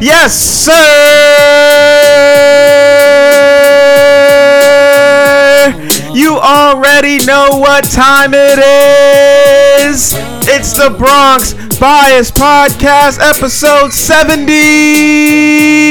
Yes, sir! You already know what time it is! It's the Bronx Bias Podcast, episode 70!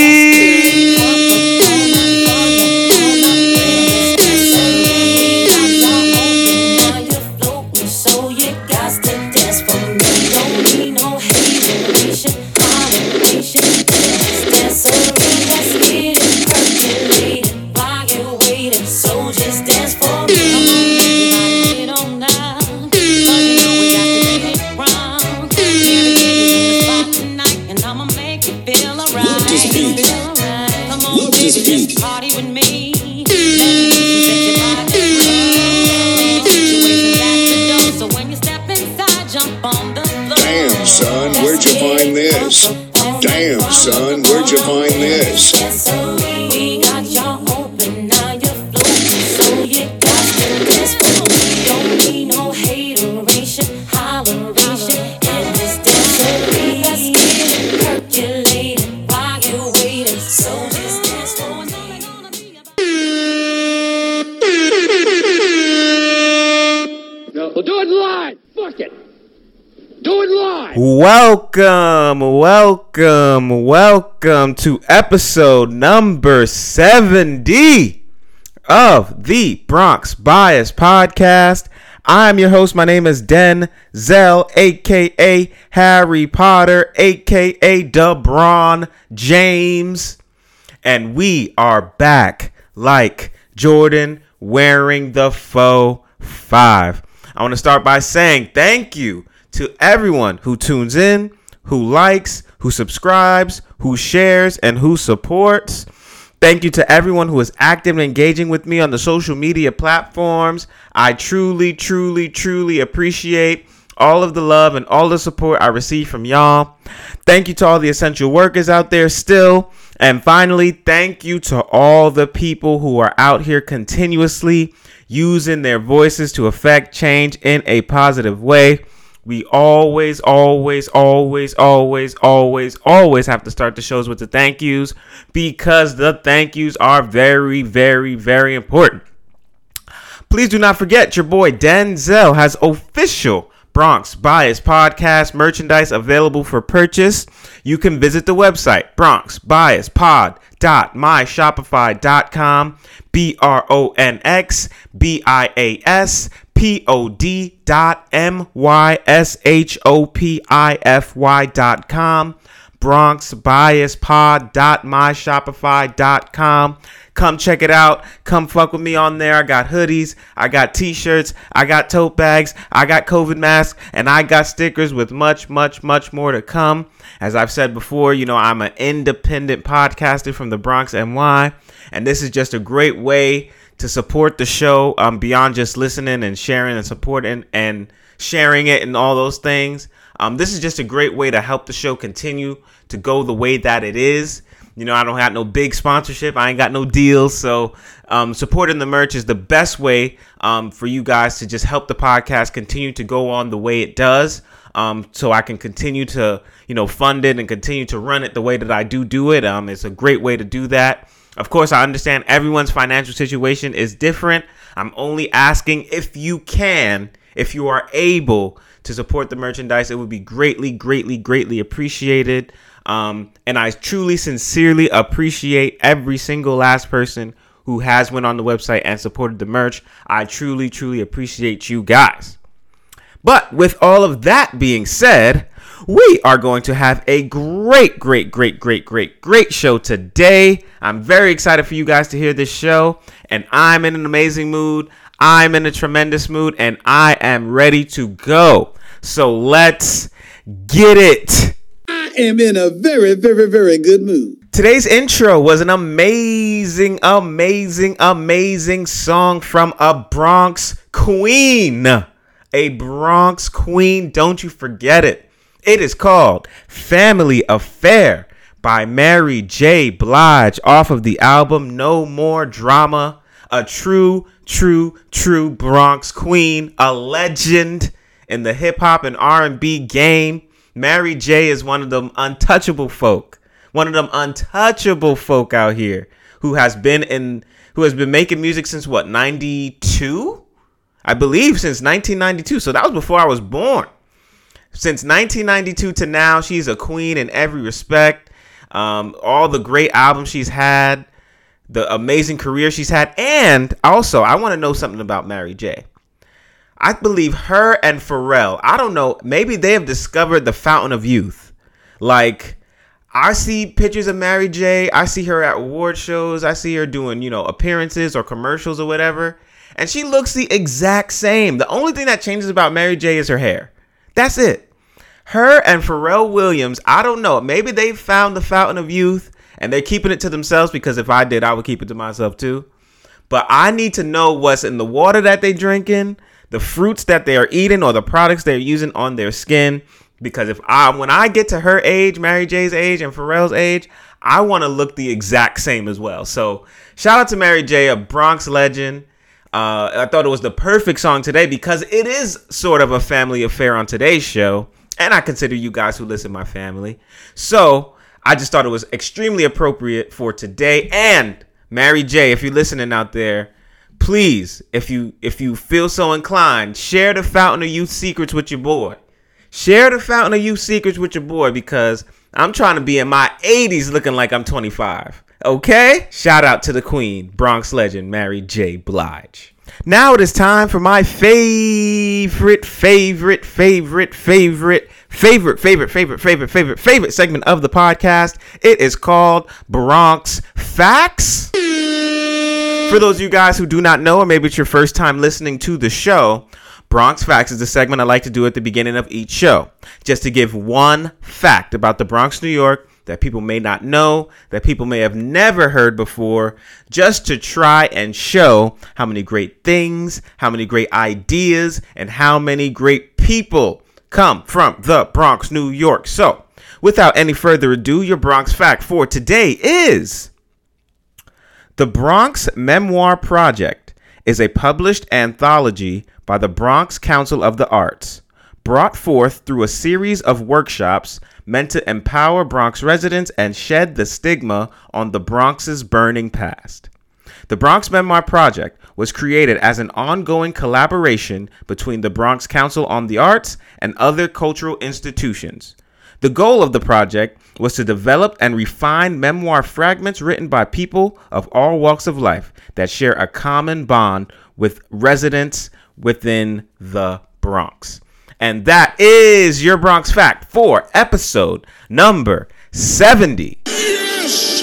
Where'd you find this? Dance. So We'll do it live. Fuck it. Do it live. Welcome, welcome, welcome to episode number 70 of the Bronx Bias Podcast. I'm your host. My name is Den Zell, aka Harry Potter, aka DeBron James. And we are back like Jordan wearing the faux five. I want to start by saying thank you to everyone who tunes in, who likes, who subscribes, who shares, and who supports. Thank you to everyone who is active and engaging with me on the social media platforms. I truly, truly, truly appreciate all of the love and all the support I receive from y'all. Thank you to all the essential workers out there still. And finally, thank you to all the people who are out here continuously using their voices to affect change in a positive way. We always, always, always, always, always, always have to start the shows with the thank yous because the thank yous are very, very, very important. Please do not forget your boy Denzel has official Bronx Bias Podcast merchandise available for purchase. You can visit the website bronxbiaspod.myshopify.com B R O N X B I A S P O D dot M Y S H O P I F Y dot com. Come check it out. Come fuck with me on there. I got hoodies, I got t-shirts, I got tote bags, I got COVID masks, and I got stickers with much, much, much more to come. As I've said before, you know, I'm an independent podcaster from the Bronx NY, and this is just a great way to support the show um, beyond just listening and sharing and supporting and sharing it and all those things. Um, this is just a great way to help the show continue to go the way that it is. You know, I don't have no big sponsorship. I ain't got no deals. So, um, supporting the merch is the best way um, for you guys to just help the podcast continue to go on the way it does. Um, so I can continue to, you know, fund it and continue to run it the way that I do do it. Um, it's a great way to do that. Of course, I understand everyone's financial situation is different. I'm only asking if you can, if you are able to support the merchandise, it would be greatly, greatly, greatly appreciated. Um, and I truly, sincerely appreciate every single last person who has went on the website and supported the merch. I truly, truly appreciate you guys. But with all of that being said, we are going to have a great, great, great, great, great, great show today. I'm very excited for you guys to hear this show, and I'm in an amazing mood. I'm in a tremendous mood, and I am ready to go. So let's get it. I am in a very, very, very good mood. Today's intro was an amazing, amazing, amazing song from a Bronx queen. A Bronx queen, don't you forget it. It is called Family Affair by Mary J. Blige off of the album No More Drama. A true, true, true Bronx queen, a legend in the hip hop and R&B game. Mary J is one of them untouchable folk one of them untouchable folk out here who has been in who has been making music since what 92 i believe since 1992 so that was before i was born since 1992 to now she's a queen in every respect um, all the great albums she's had the amazing career she's had and also i want to know something about mary j i believe her and pharrell i don't know maybe they have discovered the fountain of youth like I see pictures of Mary J. I see her at award shows. I see her doing, you know, appearances or commercials or whatever. And she looks the exact same. The only thing that changes about Mary J is her hair. That's it. Her and Pharrell Williams, I don't know. Maybe they found the fountain of youth and they're keeping it to themselves because if I did, I would keep it to myself too. But I need to know what's in the water that they drinking, the fruits that they are eating, or the products they're using on their skin because if I when I get to her age, Mary J's age and Pharrell's age, I want to look the exact same as well. So shout out to Mary J, a Bronx legend. Uh, I thought it was the perfect song today because it is sort of a family affair on today's show, and I consider you guys who listen my family. So I just thought it was extremely appropriate for today. And Mary J, if you're listening out there, please, if you if you feel so inclined, share the Fountain of Youth secrets with your boy. Share the Fountain of Youth secrets with your boy because I'm trying to be in my 80s looking like I'm 25. Okay? Shout out to the queen, Bronx legend Mary J. Blige. Now it is time for my favorite, favorite, favorite, favorite, favorite, favorite, favorite, favorite, favorite, favorite segment of the podcast. It is called Bronx Facts. For those of you guys who do not know, or maybe it's your first time listening to the show, Bronx Facts is the segment I like to do at the beginning of each show, just to give one fact about the Bronx, New York that people may not know, that people may have never heard before, just to try and show how many great things, how many great ideas, and how many great people come from the Bronx, New York. So, without any further ado, your Bronx fact for today is The Bronx Memoir Project is a published anthology by the Bronx Council of the Arts, brought forth through a series of workshops meant to empower Bronx residents and shed the stigma on the Bronx's burning past. The Bronx Memoir Project was created as an ongoing collaboration between the Bronx Council on the Arts and other cultural institutions. The goal of the project was to develop and refine memoir fragments written by people of all walks of life that share a common bond with residents within the Bronx. And that is your Bronx Fact for episode number 70. Yes!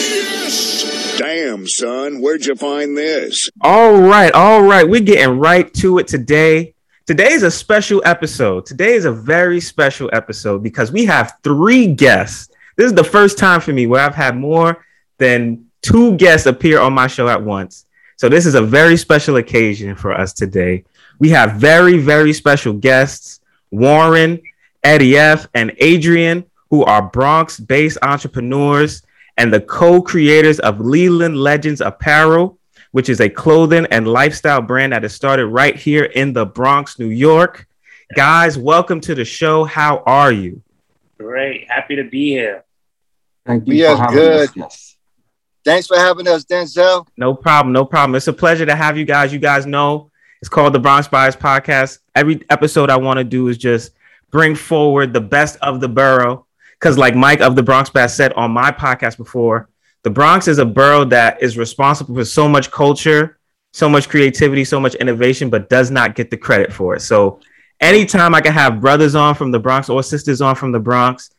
Yes! Damn, son, where'd you find this? All right, all right. We're getting right to it today. Today is a special episode. Today is a very special episode because we have three guests. This is the first time for me where I've had more than two guests appear on my show at once. So this is a very special occasion for us today. We have very, very special guests, Warren, Eddie F, and Adrian, who are Bronx-based entrepreneurs and the co-creators of Leland Legends Apparel, which is a clothing and lifestyle brand that is started right here in the Bronx, New York. Guys, welcome to the show. How are you? Great. Happy to be here. Thank you We for are having good. us. Yes. Thanks for having us, Denzel. No problem. No problem. It's a pleasure to have you guys. You guys know it's called the Bronx Bias Podcast. Every episode I want to do is just bring forward the best of the borough. Because, like Mike of the Bronx Bias said on my podcast before, the Bronx is a borough that is responsible for so much culture, so much creativity, so much innovation, but does not get the credit for it. So, anytime I can have brothers on from the Bronx or sisters on from the Bronx,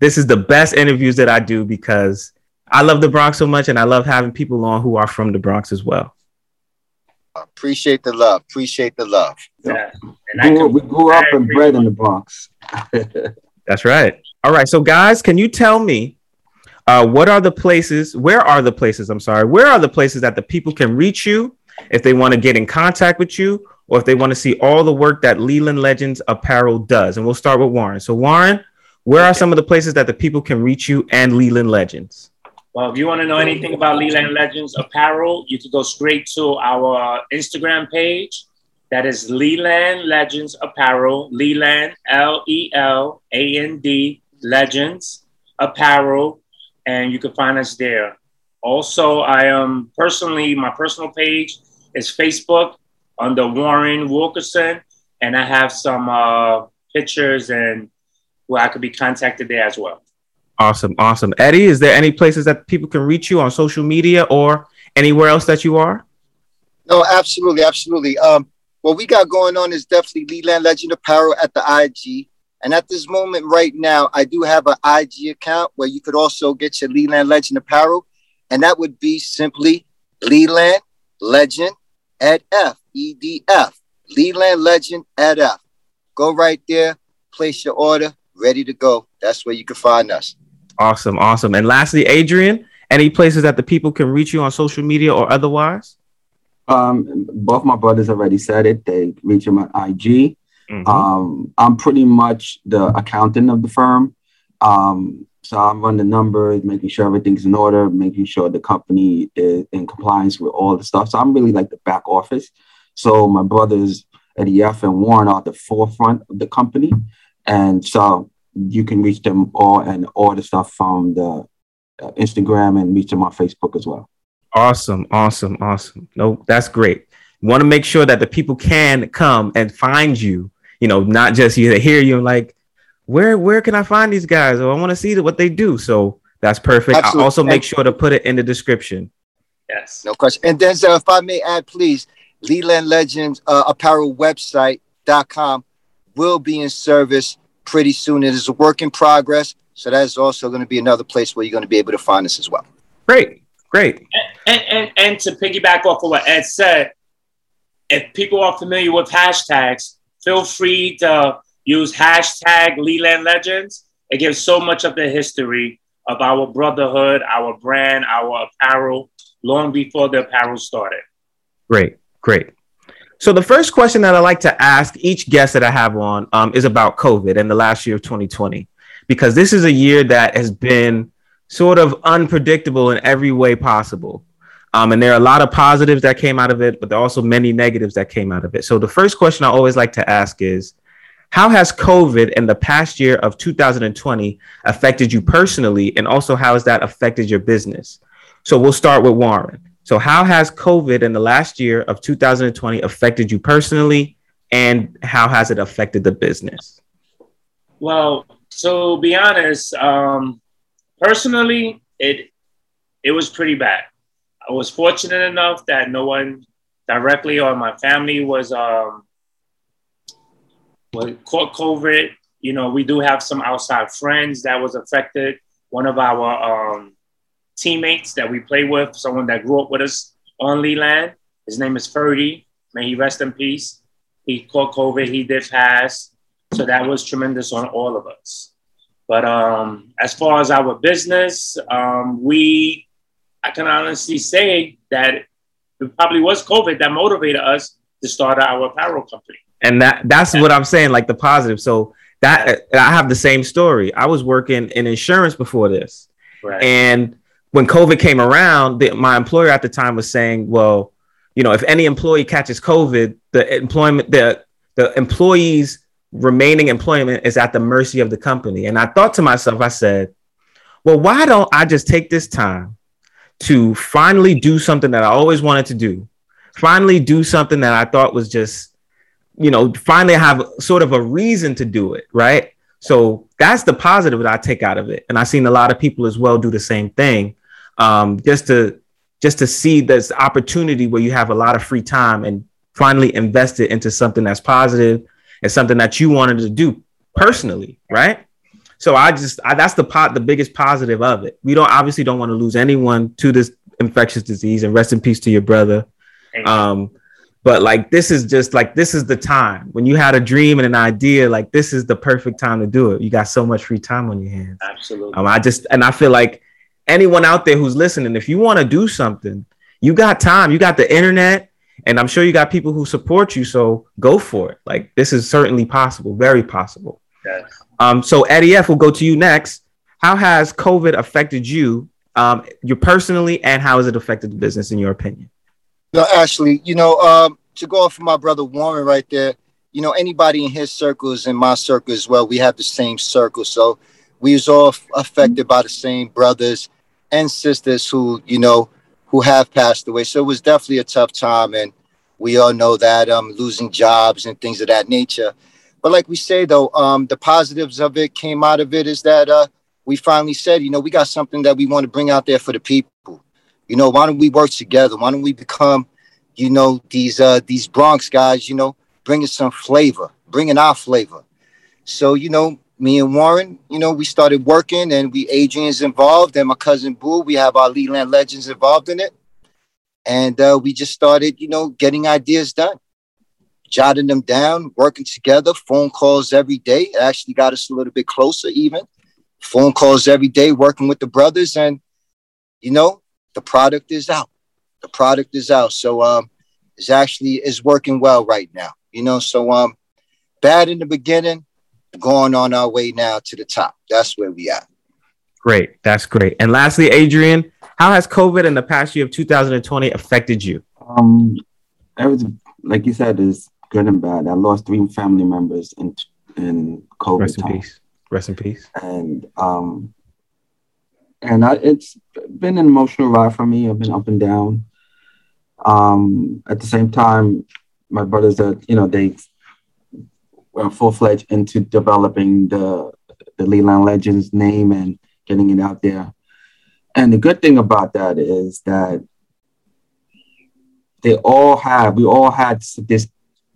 this is the best interviews that I do because I love the Bronx so much, and I love having people on who are from the Bronx as well. Appreciate the love. Appreciate the love. Yeah. And I Grew- can, we grew up and bred in the Bronx. That's right. All right, so guys, can you tell me uh, what are the places? Where are the places? I'm sorry. Where are the places that the people can reach you if they want to get in contact with you, or if they want to see all the work that Leland Legends Apparel does? And we'll start with Warren. So, Warren, where are some of the places that the people can reach you and Leland Legends? Well, if you want to know anything about Leland Legends apparel, you can go straight to our Instagram page. That is Leland Legends Apparel. Leland, L E L A N D Legends. Apparel, and you can find us there. Also, I am personally, my personal page is Facebook under Warren Wilkerson, and I have some uh, pictures and where I could be contacted there as well. Awesome, awesome. Eddie, is there any places that people can reach you on social media or anywhere else that you are? No, absolutely, absolutely. Um, what we got going on is definitely Leland Legend Apparel at the IG. And at this moment right now, I do have an IG account where you could also get your Leland Legend Apparel. And that would be simply Leland Legend at F, E D F. Leland Legend at F. Go right there, place your order, ready to go. That's where you can find us. Awesome, awesome. And lastly, Adrian, any places that the people can reach you on social media or otherwise? Um, both my brothers already said it. They reach him on IG. Mhm. Um, I'm pretty much the accountant of the firm. Um, so I run the numbers, making sure everything's in order, making sure the company is in compliance with all the stuff. So I'm really like the back office. So my brothers Eddie F and Warren are the forefront of the company. And so you can reach them all and all the stuff from the uh, Instagram and reach them on Facebook as well. Awesome, awesome, awesome. No, that's great. Want to make sure that the people can come and find you. You know, not just you hear you and like, where where can I find these guys? Or I want to see what they do. So that's perfect. I also make sure to put it in the description. Yes. No question. And Denzel, if I may add, please, Leland Legends uh, Apparel website.com will be in service pretty soon. It is a work in progress. So that is also going to be another place where you're going to be able to find us as well. Great, great. And, and, and to piggyback off of what Ed said, if people are familiar with hashtags, feel free to use hashtag Leland Legends. It gives so much of the history of our brotherhood, our brand, our apparel, long before the apparel started. Great, great. So the first question that I like to ask each guest that I have on um, is about COVID and the last year of 2020, because this is a year that has been sort of unpredictable in every way possible. Um, and there are a lot of positives that came out of it, but there are also many negatives that came out of it. So the first question I always like to ask is, how has COVID in the past year of 2020 affected you personally? And also, how has that affected your business? So we'll start with Warren. So, how has COVID in the last year of 2020 affected you personally, and how has it affected the business? Well, to be honest, um, personally, it it was pretty bad. I was fortunate enough that no one directly or my family was um, was caught COVID. You know, we do have some outside friends that was affected. One of our um, teammates that we play with, someone that grew up with us on Leland, his name is Ferdy. May he rest in peace. He caught COVID. He did pass. So that was tremendous on all of us. But um, as far as our business, um, we, I can honestly say that it probably was COVID that motivated us to start our apparel company. And that that's what I'm saying, like the positive. So that I have the same story. I was working in insurance before this, Right. and when COVID came around, the, my employer at the time was saying, "Well, you know, if any employee catches COVID, the employment the the employee's remaining employment is at the mercy of the company." And I thought to myself, I said, "Well, why don't I just take this time to finally do something that I always wanted to do? Finally, do something that I thought was just, you know, finally have sort of a reason to do it, right?" So that's the positive that I take out of it, and I've seen a lot of people as well do the same thing um, just to just to see this opportunity where you have a lot of free time and finally invest it into something that's positive and something that you wanted to do personally, right? So I just I, that's the pot the biggest positive of it. We don't obviously don't want to lose anyone to this infectious disease, and rest in peace to your brother. Um, but like this is just like this is the time when you had a dream and an idea. Like this is the perfect time to do it. You got so much free time on your hands. Absolutely. Um, I just and I feel like anyone out there who's listening, if you want to do something, you got time, you got the internet, and I'm sure you got people who support you. So go for it. Like this is certainly possible, very possible. Yes. Um, so Eddie F, we'll go to you next. How has COVID affected you, um, you personally, and how has it affected the business in your opinion? No, actually, you know, um, to go off of my brother Warren right there, you know, anybody in his circles and my circle as well, we have the same circle. So we was all affected by the same brothers and sisters who, you know, who have passed away. So it was definitely a tough time. And we all know that um, losing jobs and things of that nature. But like we say, though, um, the positives of it came out of it is that uh, we finally said, you know, we got something that we want to bring out there for the people. You know, why don't we work together? Why don't we become, you know, these uh, these Bronx guys, you know, bringing some flavor, bringing our flavor. So, you know, me and Warren, you know, we started working and we Adrian's involved and my cousin Boo, we have our Leland legends involved in it. And uh, we just started, you know, getting ideas done, jotting them down, working together, phone calls every day. It actually got us a little bit closer, even phone calls every day, working with the brothers. And, you know, the product is out. The product is out. So um, it's actually is working well right now, you know. So um, bad in the beginning, going on our way now to the top. That's where we at. Great. That's great. And lastly, Adrian, how has COVID in the past year of 2020 affected you? Um, everything, like you said, is good and bad. I lost three family members in in COVID Rest in time. peace. Rest in peace. and um and I, it's been an emotional ride for me i've been up and down um at the same time my brothers that you know they were full-fledged into developing the the leland legends name and getting it out there and the good thing about that is that they all have we all had this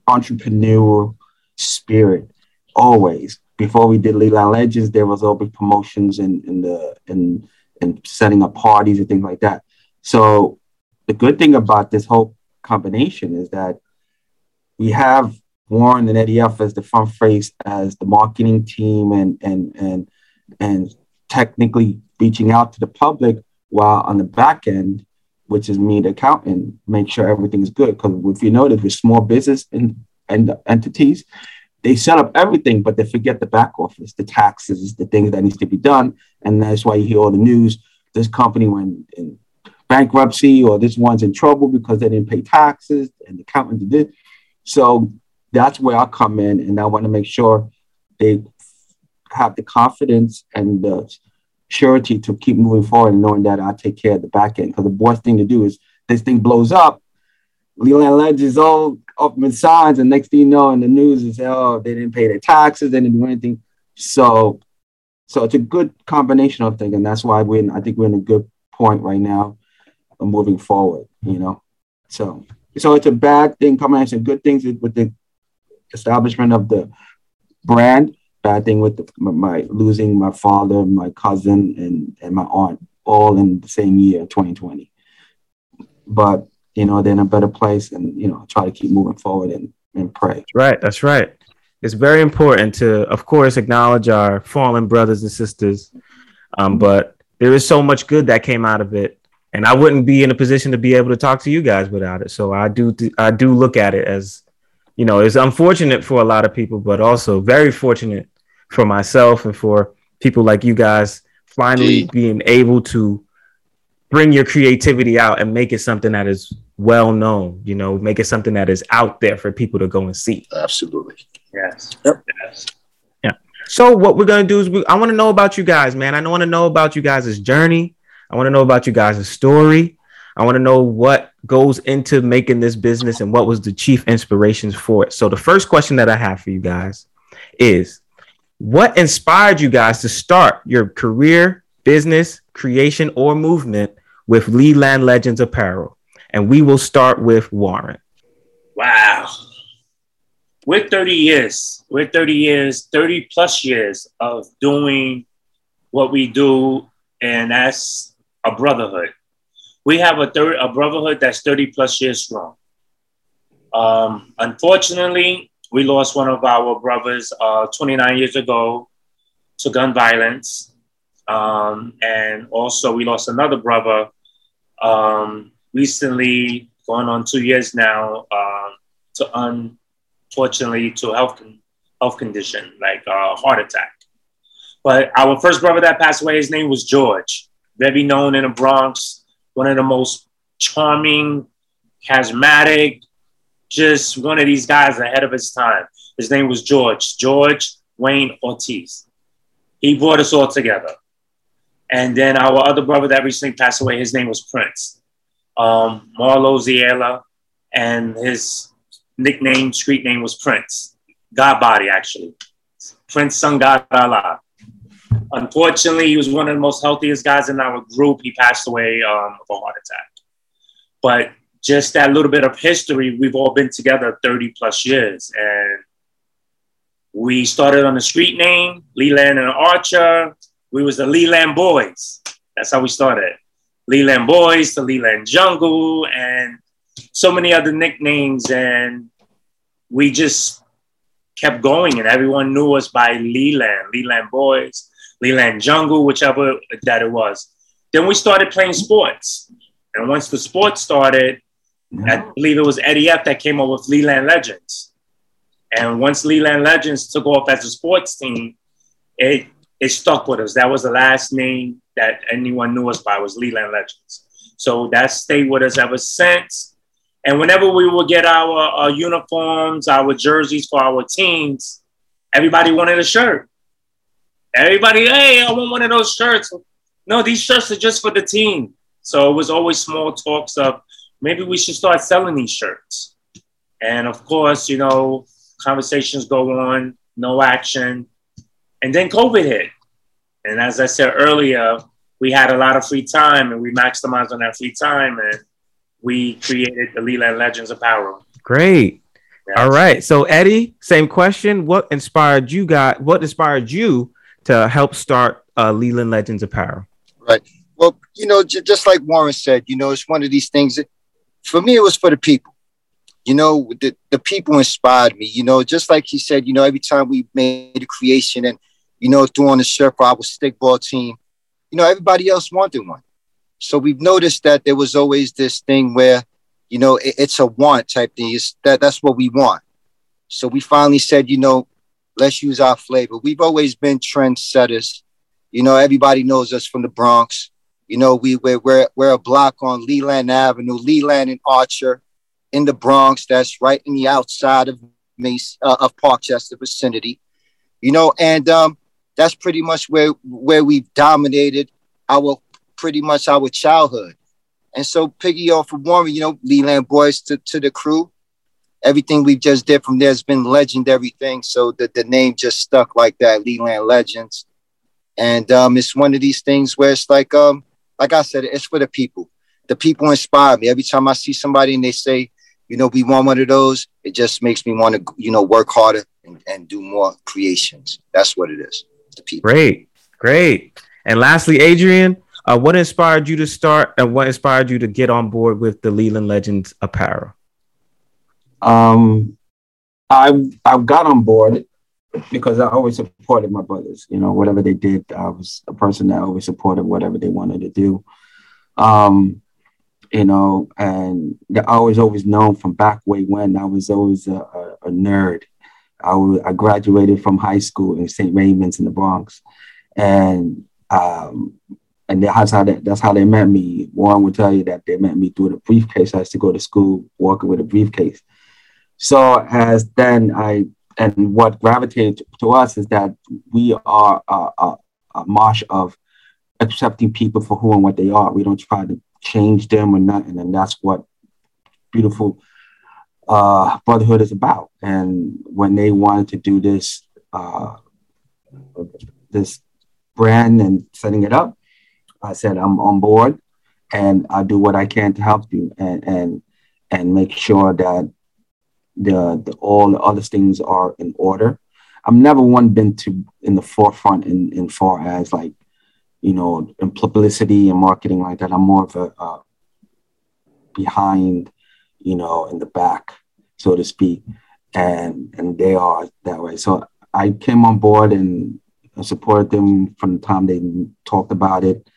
entrepreneurial spirit always before we did Leland Legends, there was always promotions and in, the and and setting up parties and things like that. So the good thing about this whole combination is that we have Warren and Eddie F as the front face as the marketing team and and and and technically reaching out to the public while on the back end, which is me, the accountant, make sure everything is good. Because if you notice with small business and, and entities, they set up everything, but they forget the back office, the taxes, the things that needs to be done. And that's why you hear all the news. This company went in bankruptcy or this one's in trouble because they didn't pay taxes and the accountant did. So that's where I come in and I want to make sure they have the confidence and the surety to keep moving forward and knowing that I take care of the back end. Because the worst thing to do is this thing blows up, Leland Legends all up in signs, and next thing you know, in the news is oh they didn't pay their taxes, they didn't do anything. So, so it's a good combination of things, and that's why in, I think we're in a good point right now, moving forward. You know, so so it's a bad thing combination. Good things with the establishment of the brand. Bad thing with my, my losing my father, my cousin, and and my aunt all in the same year, 2020. But you know, they're in a better place and, you know, try to keep moving forward and, and pray. That's right. That's right. It's very important to, of course, acknowledge our fallen brothers and sisters. Um, but there is so much good that came out of it. And I wouldn't be in a position to be able to talk to you guys without it. So I do, I do look at it as, you know, it's unfortunate for a lot of people, but also very fortunate for myself and for people like you guys finally being able to bring your creativity out and make it something that is well known you know make it something that is out there for people to go and see Absolutely. Yes. Yep. Yes. so what we're going to do is we, i want to know about you guys man i want to know about you guys' journey i want to know about you guys' story i want to know what goes into making this business and what was the chief inspirations for it so the first question that i have for you guys is what inspired you guys to start your career business creation or movement with leland legends apparel and we will start with warren Wow. We're 30 years. We're 30 years, 30 plus years of doing what we do, and that's a brotherhood. We have a third a brotherhood that's 30 plus years strong. Um, unfortunately, we lost one of our brothers uh, 29 years ago to gun violence. Um, and also, we lost another brother um, recently, going on two years now, um, to unfortunately to health con- health condition like a heart attack. But our first brother that passed away, his name was George, very known in the Bronx, one of the most charming, charismatic, just one of these guys ahead of his time. His name was George, George Wayne Ortiz. he brought us all together. And then our other brother that recently passed away, his name was Prince, um, Marlo Ziela, and his nickname, street name was Prince, God Body actually, Prince Sun Allah. Unfortunately, he was one of the most healthiest guys in our group. He passed away um, of a heart attack. But just that little bit of history, we've all been together 30 plus years. And we started on the street name, Leland and Archer. We was the Leland Boys. That's how we started. Leland Boys to Leland Jungle and so many other nicknames. And we just kept going and everyone knew us by Leland, Leland Boys, Leland Jungle, whichever that it was. Then we started playing sports. And once the sports started, mm-hmm. I believe it was Eddie F that came up with Leland Legends. And once Leland Legends took off as a sports team, it it stuck with us. That was the last name that anyone knew us by was Leland Legends. So that stayed with us ever since. And whenever we would get our, our uniforms, our jerseys for our teams, everybody wanted a shirt. Everybody, hey, I want one of those shirts. No, these shirts are just for the team. So it was always small talks of maybe we should start selling these shirts. And of course, you know, conversations go on, no action. And then COVID hit. And as I said earlier, we had a lot of free time and we maximized on that free time and we created the Leland Legends Apparel. Great. Yes. All right. So Eddie, same question. What inspired you got what inspired you to help start uh, Leland Legends Apparel? Right. Well, you know, j- just like Warren said, you know, it's one of these things that for me, it was for the people. You know, the, the people inspired me. You know, just like he said, you know, every time we made a creation and, you know, on the shirt for our stickball team, you know, everybody else wanted one. So we've noticed that there was always this thing where, you know, it, it's a want type thing. It's that that's what we want. So we finally said, you know, let's use our flavor. We've always been trendsetters. You know, everybody knows us from the Bronx. You know, we we're, we're, we're a block on Leland Avenue, Leland and Archer in the Bronx. That's right in the outside of Mace uh, of Parkchester vicinity. You know, and um, that's pretty much where where we've dominated our pretty much our childhood. And so piggy off of Warren, you know, Leland boys to, to the crew. Everything we've just did from there has been legendary thing. So the, the name just stuck like that, Leland Legends. And um, it's one of these things where it's like um, like I said, it's for the people. The people inspire me. Every time I see somebody and they say, you know, we want one of those, it just makes me want to, you know, work harder and, and do more creations. That's what it is. The people. Great, great. And lastly, Adrian, uh, what inspired you to start and what inspired you to get on board with the Leland Legends apparel? Um, I I got on board because I always supported my brothers. You know, whatever they did, I was a person that always supported whatever they wanted to do. Um, you know, and I was always known from back way when I was always a, a, a nerd. I, w- I graduated from high school in St. Raymond's in the Bronx, and um, and that's how they, that's how they met me. Warren would tell you that they met me through the briefcase. I used to go to school walking with a briefcase. So as then I and what gravitated to us is that we are a, a, a marsh of accepting people for who and what they are. We don't try to change them or nothing, and that's what beautiful uh, brotherhood is about. And when they wanted to do this, uh, this brand and setting it up, I said I'm on board, and I do what I can to help you and and and make sure that the, the all the other things are in order. I've never one been to in the forefront in in far as like you know in publicity and marketing like that. I'm more of a uh, behind, you know, in the back, so to speak, and and they are that way. So I came on board and supported them from the time they talked about it,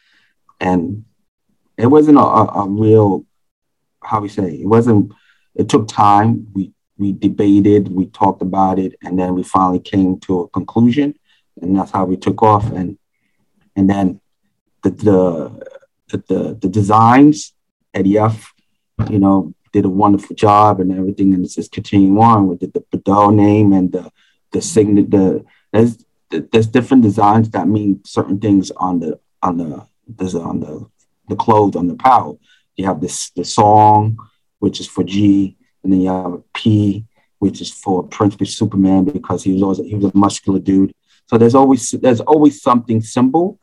and it wasn't a, a, a real how we say it wasn't. It took time. We we debated, we talked about it, and then we finally came to a conclusion, and that's how we took off. And and then the the the, the, designs, Eddie F, you know, did a wonderful job and everything, and it's just continuing on with the, the Bedell name and the the signet the there's there's different designs that mean certain things on the on the there's on the the clothes on the apparel. You have this the song, which is for G, and then you have a P, which is for Prince with Superman because he was always he was a muscular dude. So there's always there's always something symbol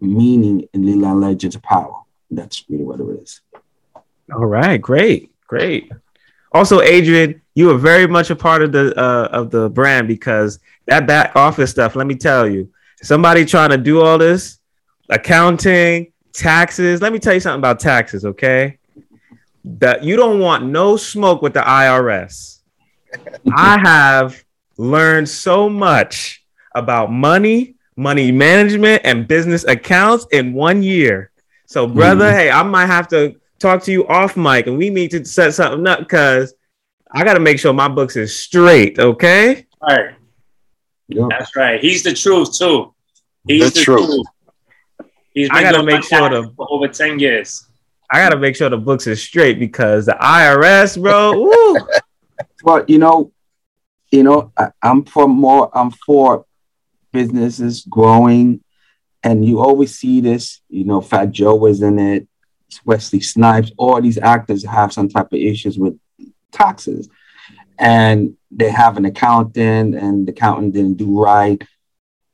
meaning in Leland Legends of power. That's really what it is. All right, great, great. Also, Adrian, you are very much a part of the uh, of the brand because that back office stuff. Let me tell you, somebody trying to do all this accounting, taxes. Let me tell you something about taxes, okay? That you don't want no smoke with the IRS. I have learned so much about money, money management, and business accounts in one year. So, brother, Mhm. hey, I might have to talk to you off mic and we need to set something up because I got to make sure my books is straight, okay? Right. Yeah. That's right. He's the truth too. He's That's the true. truth. He's I been gotta make my sure taxes the- for over ten years. I got to make sure the books is straight because the IRS, bro, Well, you know, you know, I, I'm for more. I'm for businesses growing, and you always see this. You know, Fat Joe was in it. Wesley Snipes. All these actors have some type of issues with taxes, and they have an accountant, and the accountant didn't do right.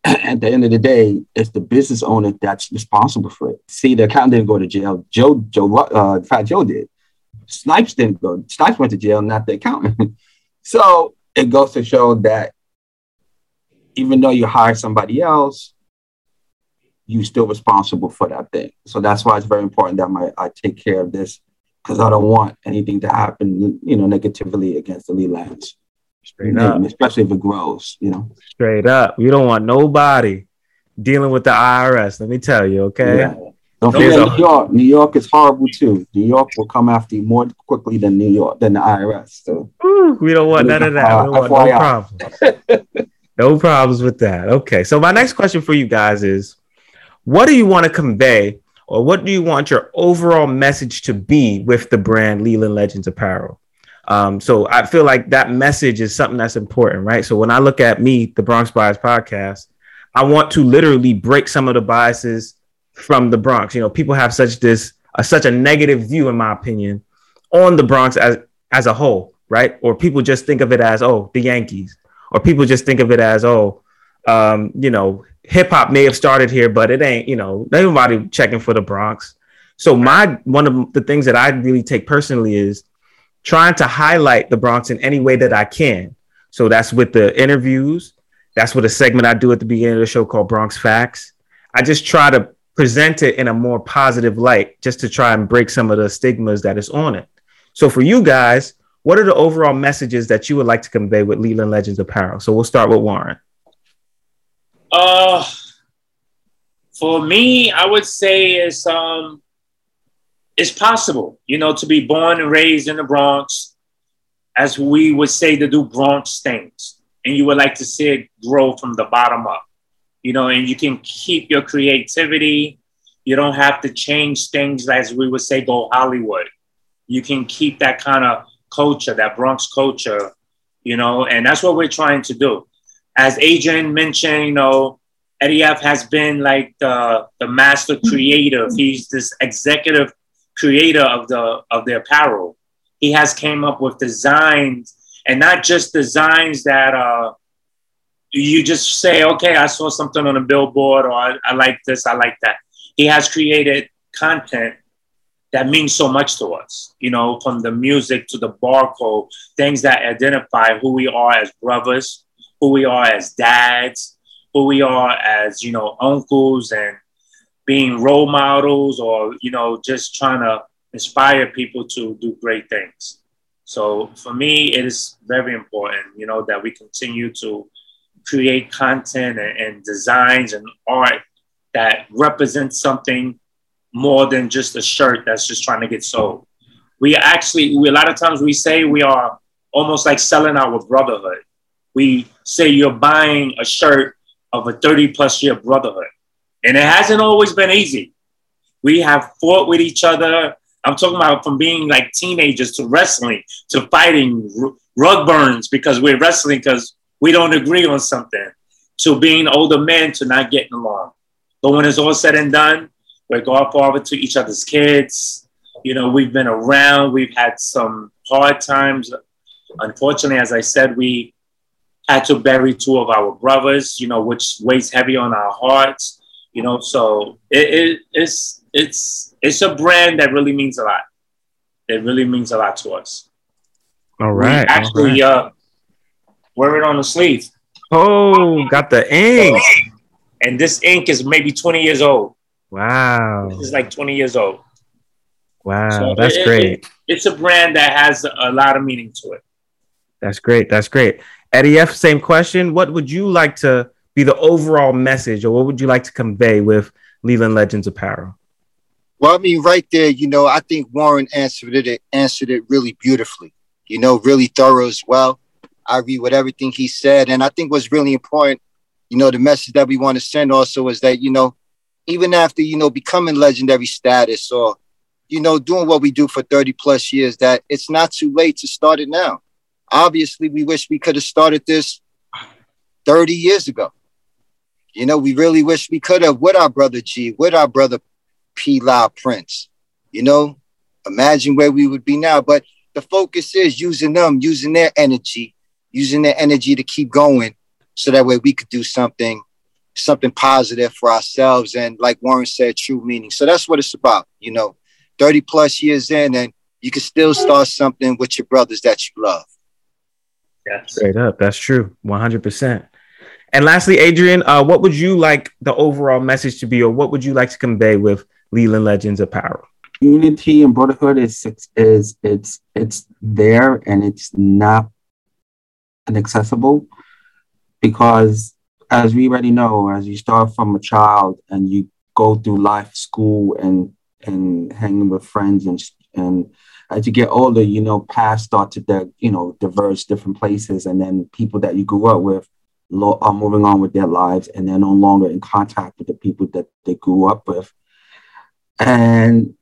At the end of the day, it's the business owner that's responsible for it. See, the accountant didn't go to jail. Joe, Joe, uh, Fat Joe did. Snipes didn't go. Snipes went to jail, not the accountant. so it goes to show that even though you hire somebody else, you're still responsible for that thing. So that's why it's very important that my I take care of this because I don't want anything to happen, you know, negatively against the Lelands, straight up, especially if it grows. You know, straight up. You don't want nobody dealing with the IRS. Let me tell you, okay? Yeah. Don't forget. New York. New York is horrible too. New York will come after you more quickly than New York than the IRS. So Woo, we don't want none of that. We don't want no problems. no problems with that. Okay. So my next question for you guys is what do you want to convey or what do you want your overall message to be with the brand Leland Legends Apparel? Um, so I feel like that message is something that's important, right? So when I look at me, the Bronx Bias podcast, I want to literally break some of the biases from the Bronx. You know, people have such this uh, such a negative view, in my opinion, on the Bronx as as a whole, right? Or people just think of it as oh, the Yankees, or people just think of it as oh, um, you know, hip hop may have started here, but it ain't. You know, nobody checking for the Bronx. So my one of the things that I really take personally is trying to highlight the Bronx in any way that I can. So that's with the interviews. That's with a segment I do at the beginning of the show called Bronx Facts. I just try to present it in a more positive light, just to try and break some of the stigmas that is on it. So for you guys, what are the overall messages that you would like to convey with Leland Legends Apparel? So we'll start with Warren. Uh, for me, I would say is um, it's possible, you know, to be born and raised in the Bronx, as we would say to do Bronx things, and you would like to see it grow from the bottom up, you know, and you can keep your creativity. You don't have to change things as we would say go Hollywood. You can keep that kind of culture, that Bronx culture, you know, and that's what we're trying to do as Adrian mentioned, you know, Eddie F has been like the, the master creative. He's this executive creator of the of the apparel. He has came up with designs and not just designs that uh you just say, okay, I saw something on a billboard or I, I like this, I like that. He has created content that means so much to us, you know, from the music to the barcode, things that identify who we are as brothers, who we are as dads, who we are as, you know, uncles and being role models or, you know, just trying to inspire people to do great things. So for me, it is very important, you know, that we continue to create content and, and designs and art that represents something more than just a shirt that's just trying to get sold. We actually, we, a lot of times we say we are almost like selling our brotherhood. We say you're buying a shirt of a 30 plus year brotherhood. And it hasn't always been easy. We have fought with each other. I'm talking about from being like teenagers to wrestling to fighting r- rug burns because we're wrestling because we don't agree on something. to being older men to not getting along. But when it's all said and done, we're godfather to each other's kids. You know, we've been around. We've had some hard times. Unfortunately, as I said, we had to bury two of our brothers. You know, which weighs heavy on our hearts. You know, so it, it, it's it's it's a brand that really means a lot. It really means a lot to us. All right. We actually, all right. uh, wear it on the sleeve. oh, got the ink. And this ink is maybe 20 years old. Wow. It's like 20 years old. Wow. So That's it- great. it- it's a brand that has a lot of meaning to it. That's great. That's great. Eddie F, same question. What would you like to be the overall message, or what would you like to convey with Leland Legends Apparel? Well, I mean, right there, you know, I think Warren answered it answered it really beautifully. You know, really thorough as well. I agree with everything he said, and I think what's really important, you know, the message that we want to send also is that you know, even after you know becoming legendary status or you know doing what we do for thirty plus years, that it's not too late to start it now. Obviously, we wish we could have started this thirty years ago. You know, we really wish we could have with our brother G, with our brother P. Lau Prince. You know, imagine where we would be now. But the focus is using them, using their energy, using their energy to keep going, so that way we could do something, something positive for ourselves, and like Warren said, true meaning. So that's what it's about. You know, thirty plus years in, and you can still start something with your brothers that you love. Yes. Straight up. That's true. 100%. And lastly, Adrian, uh, what would you like the overall message to be, or what would you like to convey with Leland Legends Apparel? unity and brotherhood is is it's it's there and it's not inaccessible because as we already know as you start from a child and you go through life school and and hanging with friends and and as you get older you know paths start to you know diverge different places and then people that you grew up with lo- are moving on with their lives and they're no longer in contact with the people that they grew up with and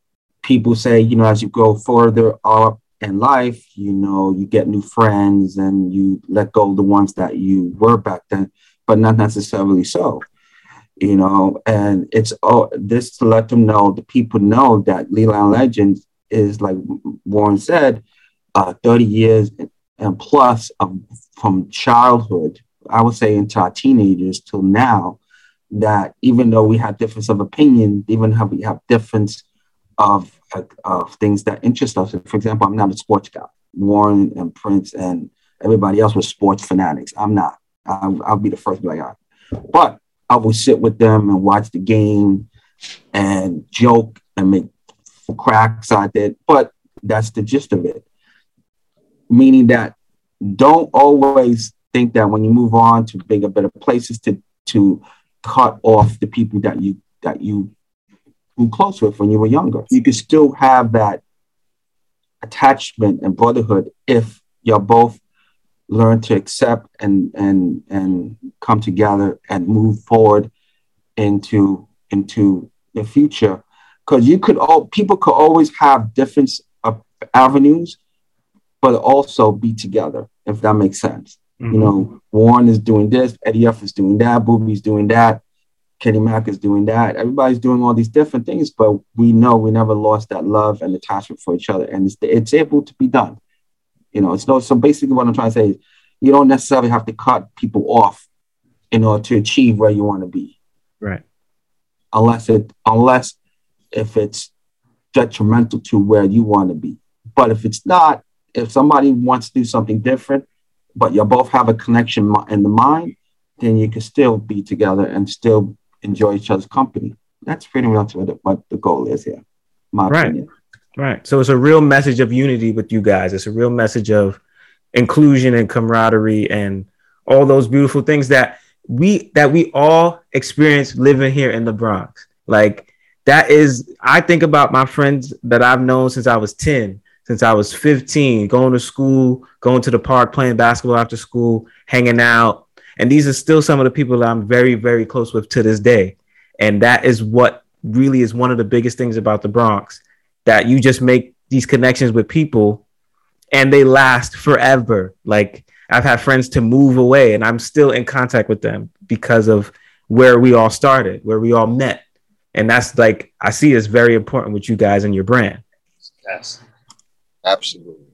people say, you know, as you go further up in life, you know, you get new friends and you let go of the ones that you were back then, but not necessarily so. You know, and it's oh, this to let them know, the people know that Leland Legends is like Warren said, uh, 30 years and plus from childhood, I would say into our teenagers till now, that even though we have difference of opinion, even how we have difference of of things that interest us. For example, I'm not a sports guy. Warren and Prince and everybody else was sports fanatics. I'm not. I'll, I'll be the first to be like, but I will sit with them and watch the game and joke and make cracks out there. But that's the gist of it. Meaning that don't always think that when you move on to bigger, better places to to cut off the people that you that you grew close with when you were younger. You can still have that attachment and brotherhood if you're both learn to accept and and and come together and move forward into into the future because you could all people could always have different uh, avenues but also be together if that makes sense you know mm-hmm. warren is doing this eddie f is doing that booby's doing that kenny mack is doing that everybody's doing all these different things but we know we never lost that love and attachment for each other and it's, it's able to be done you know, it's no. So basically, what I'm trying to say is, you don't necessarily have to cut people off in order to achieve where you want to be, Right. unless it, unless if it's detrimental to where you want to be. But if it's not, if somebody wants to do something different, but you both have a connection in the mind, then you can still be together and still enjoy each other's company. That's pretty much what the, what the goal is here. My Right. opinion. Right. So it's a real message of unity with you guys. It's a real message of inclusion and camaraderie and all those beautiful things that we that we all experience living here in the Bronx. Like that is I think about my friends that I've known since I was 10, since I was 15, going to school, going to the park, playing basketball after school, hanging out. And these are still some of the people that I'm very, very close with to this day. And that is what really is one of the biggest things about the Bronx that you just make these connections with people and they last forever. Like I've had friends to move away and I'm still in contact with them because of where we all started, where we all met. And that's like I see is very important with you guys and your brand. Yes. Absolutely.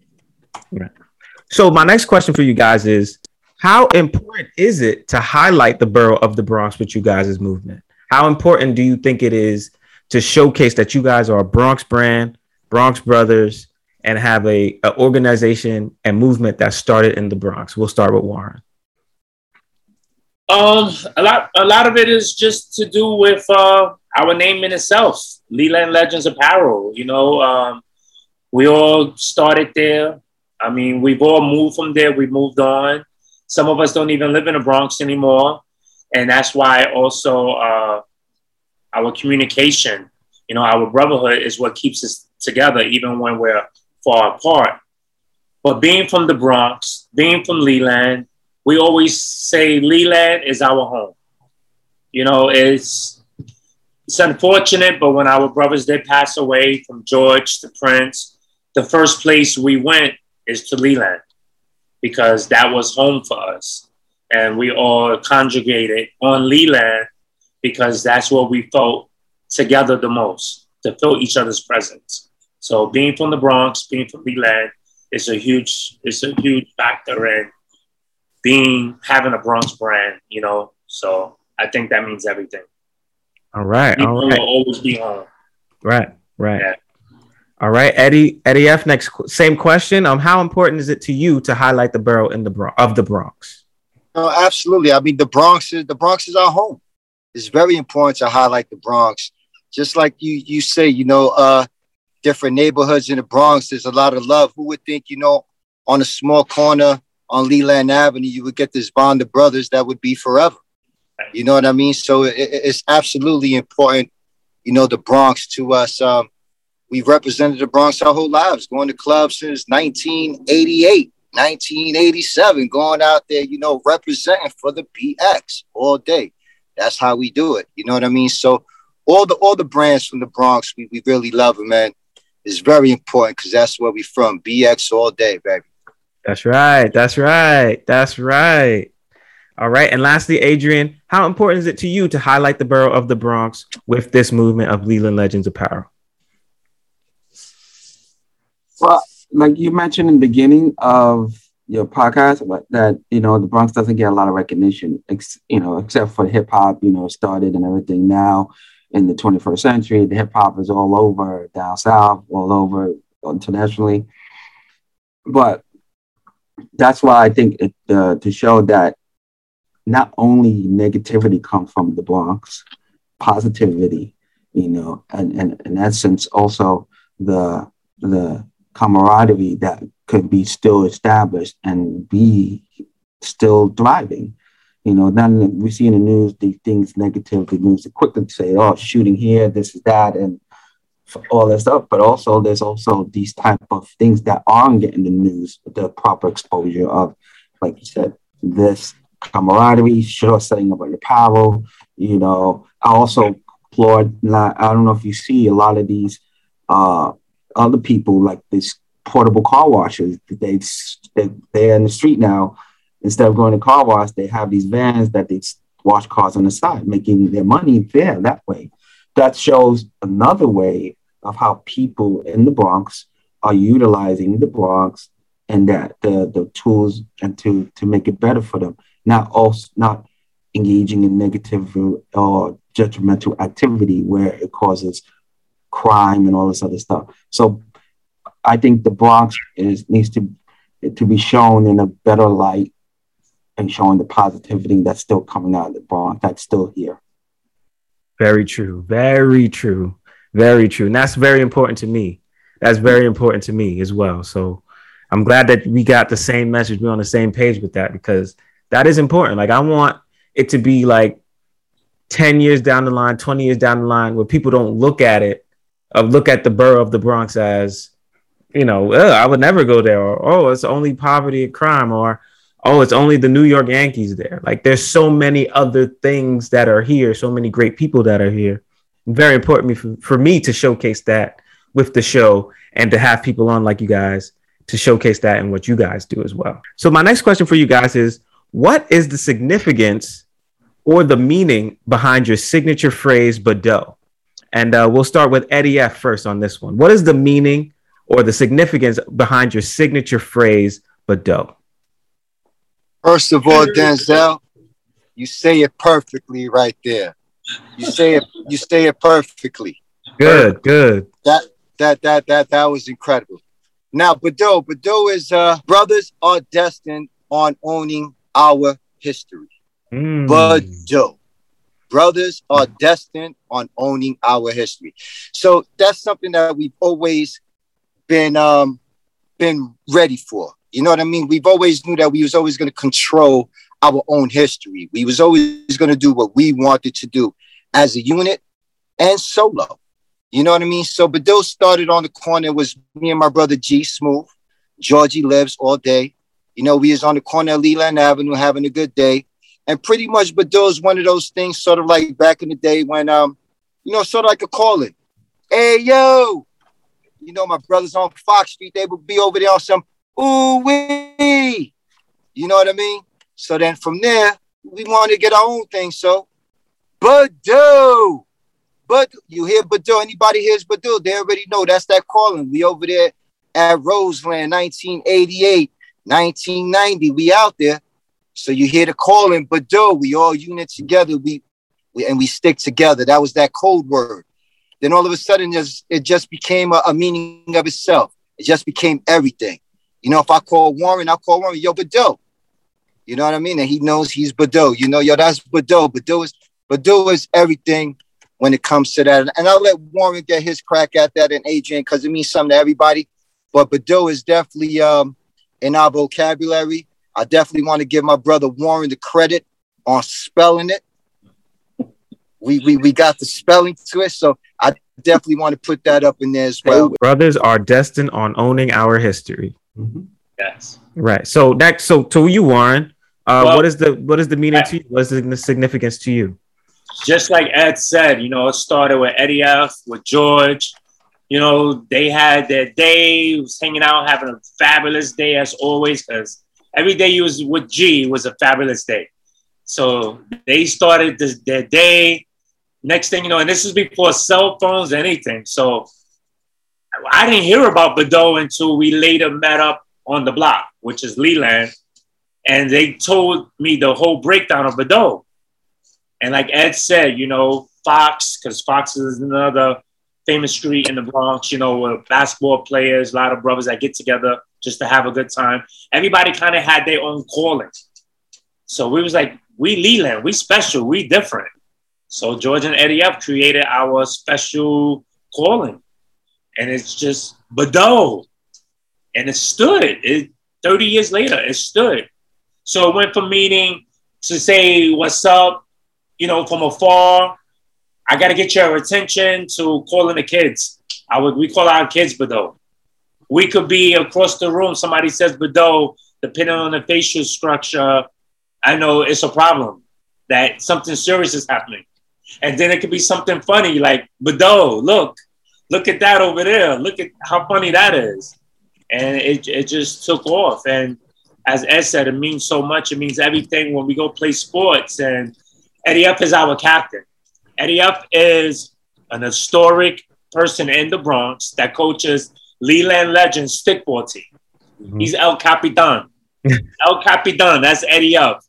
Right. So my next question for you guys is how important is it to highlight the borough of the Bronx with you guys' movement? How important do you think it is to showcase that you guys are a Bronx brand, Bronx Brothers, and have a, a organization and movement that started in the Bronx? We'll start with Warren. Um, a lot, a lot of it is just to do with uh, our name in itself, Leland Legends Apparel. You know, um, we all started there. I mean, we've all moved from there. We moved on. Some of us don't even live in the Bronx anymore, and that's why also uh, our communication, you know, our brotherhood is what keeps us together, even when we're far apart. But being from the Bronx, being from Leland, we always say Leland is our home. You know, it's it's unfortunate, but when our brothers did pass away from George to Prince, the first place we went is to Leland because that was home for us. And we all congregated on Leland because that's where we felt together the most, to feel each other's presence. So being from the Bronx, being from Leland is a huge, it's a huge factor in being having a Bronx brand, you know. So I think that means everything. All right. People all right. will always be home. Right. Right. Yeah. All right, Eddie. Eddie F. Next, same question. Um, how important is it to you to highlight the borough in the Bronx of the Bronx? No, absolutely. I mean, the Bronx is the Bronx is our home. It's very important to highlight the Bronx. Just like you you say, you know, uh, different neighborhoods in the Bronx. There's a lot of love. Who would think, you know, on a small corner on Leland Avenue, you would get this bond of brothers that would be forever. You know what I mean? So it- it's absolutely important, you know, the Bronx to us. Um, we've represented the Bronx our whole lives, going to clubs since 1988, 1987, going out there, you know, representing for the BX all day. That's how we do it. You know what I mean? So all the all the brands from the Bronx, we, we really love them, man. It's very important because that's where we from. BX all day, baby. That's right. That's right. That's right. All right. And lastly, Adrian, how important is it to you to highlight the borough of the Bronx with this movement of Leland Legends Apparel? Well, like you mentioned in the beginning of your podcast, that you know the Bronx doesn't get a lot of recognition, ex- you know, except for hip hop, you know, started and everything. Now in the 21st century, the hip hop is all over down south, all over internationally. But that's why I think it, uh, to show that not only negativity comes from the Bronx, positivity, you know, and, and in essence also the the camaraderie that could be still established and be still thriving. You know, then we see in the news these things negative, the news quickly say, oh, shooting here, this is that, and all that stuff. But also there's also these type of things that aren't getting the news, the proper exposure of, like you said, this camaraderie, sure setting up your power. You know, I also applaud, I don't know if you see a lot of these uh other people like these portable car washes. They, they they're in the street now. Instead of going to car wash, they have these vans that they wash cars on the side, making their money there that way. That shows another way of how people in the Bronx are utilizing the Bronx and that the the tools and to to make it better for them. Not also not engaging in negative or judgmental activity where it causes crime and all this other stuff. So I think the Bronx is needs to to be shown in a better light and showing the positivity that's still coming out of the Bronx, that's still here. Very true. Very true. Very true. And that's very important to me. That's very important to me as well. So I'm glad that we got the same message. We're on the same page with that because that is important. Like I want it to be like 10 years down the line, 20 years down the line, where people don't look at it, uh, look at the borough of the Bronx as, you know, I would never go there, or oh, it's only poverty and crime, or oh, it's only the New York Yankees there. Like there's so many other things that are here, so many great people that are here. Very important for, for me to showcase that with the show and to have people on like you guys to showcase that and what you guys do as well. So my next question for you guys is what is the significance or the meaning behind your signature phrase Bado? And uh, we'll start with Eddie F first on this one. What is the meaning or the significance behind your signature phrase Bado? First of all, Denzel, you say it perfectly right there. You say it. You say it perfectly. Good, good. That that that that that was incredible. Now, Bado, Bado is uh, brothers are destined on owning our history. Mm. Bado. Brothers are destined on owning our history. So that's something that we've always been um been ready for. You know what I mean? We've always knew that we was always going to control our own history. We was always going to do what we wanted to do as a unit and solo. You know what I mean? So Bado started on the corner. Was me and my brother G Smooth. Georgie lives all day. You know, we was on the corner of Leland Avenue having a good day. And pretty much Bado is one of those things, sort of like back in the day when um, you know, sort of like a calling. Hey yo, you know, my brothers on Fox Street, they would be over there on some ooh wee. You know what I mean? So then from there, we wanted to get our own thing. So Bado. But you hear Bado, anybody hears Bado, they already know that's that calling. We over there at Roseland, 1988, 1990. We out there. So you hear the calling, but Bado, we all unit together. We, we and we stick together. That was that code word. Then all of a sudden, just, it just became a, a meaning of itself. It just became everything. You know, if I call Warren, I call Warren, yo, Bado. You know what I mean? And he knows he's Bado. You know, yo, that's Bado. Bado is Bado is everything when it comes to that. And I'll let Warren get his crack at that and Adrian because it means something to everybody. But Bado is definitely um, in our vocabulary. I definitely want to give my brother Warren the credit on spelling it. We, we, we got the spelling to it. So I definitely want to put that up in there as well. Brothers are destined on owning our history. Yes. Right. So next, so to you, Warren, uh, Well- what is the what is the meaning to you? What is the significance to you? just like Ed said, you know, it started with Eddie F, with George. You know, they had their day, was hanging out, having a fabulous day as always, because every day you was with G was a fabulous day. So they started this, their day. Next thing you know, and this is before cell phones, anything. So I didn't hear about Bado until we later met up on the block, which is Leland. And they told me the whole breakdown of Bado. And like Ed said, you know, Fox, because Fox is another famous street in the Bronx, you know, basketball players, a lot of brothers that get together just to have a good time. Everybody kind of had their own calling. So we was like, we Leland, we special, we different. So George and Eddie F created our special calling. And it's just Bado. And it stood. It 30 years later, it stood. So it went from meaning to say what's up, you know, from afar. I got to get your attention to calling the kids. I would we call our kids Bado. We could be across the room. Somebody says Bado, depending on the facial structure. I know it's a problem that something serious is happening, and then it could be something funny like Bado. Look, look at that over there. Look at how funny that is, and it it just took off. And as Ed said, it means so much. It means everything when we go play sports and Eddie F is our captain. Eddie F is an historic person in the Bronx that coaches Leland Legends stickball team. He's El Capitan. El Capitan, that's Eddie F.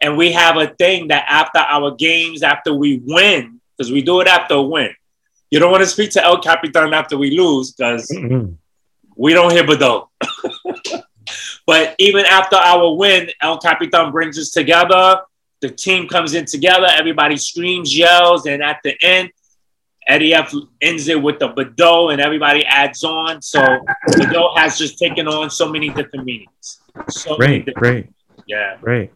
And we have a thing that after our games, after we win, because we do it after a win. You don't want to speak to El Capitan after we lose because Mhm. we don't hear Bado. but even after our win, El Capitan brings us together. The team comes in together. Everybody screams, yells, and at the end, Eddie F ends it with the Bado, and everybody adds on. So Bado has just taken on so many different meanings. So Great, different- great, Yeah. great.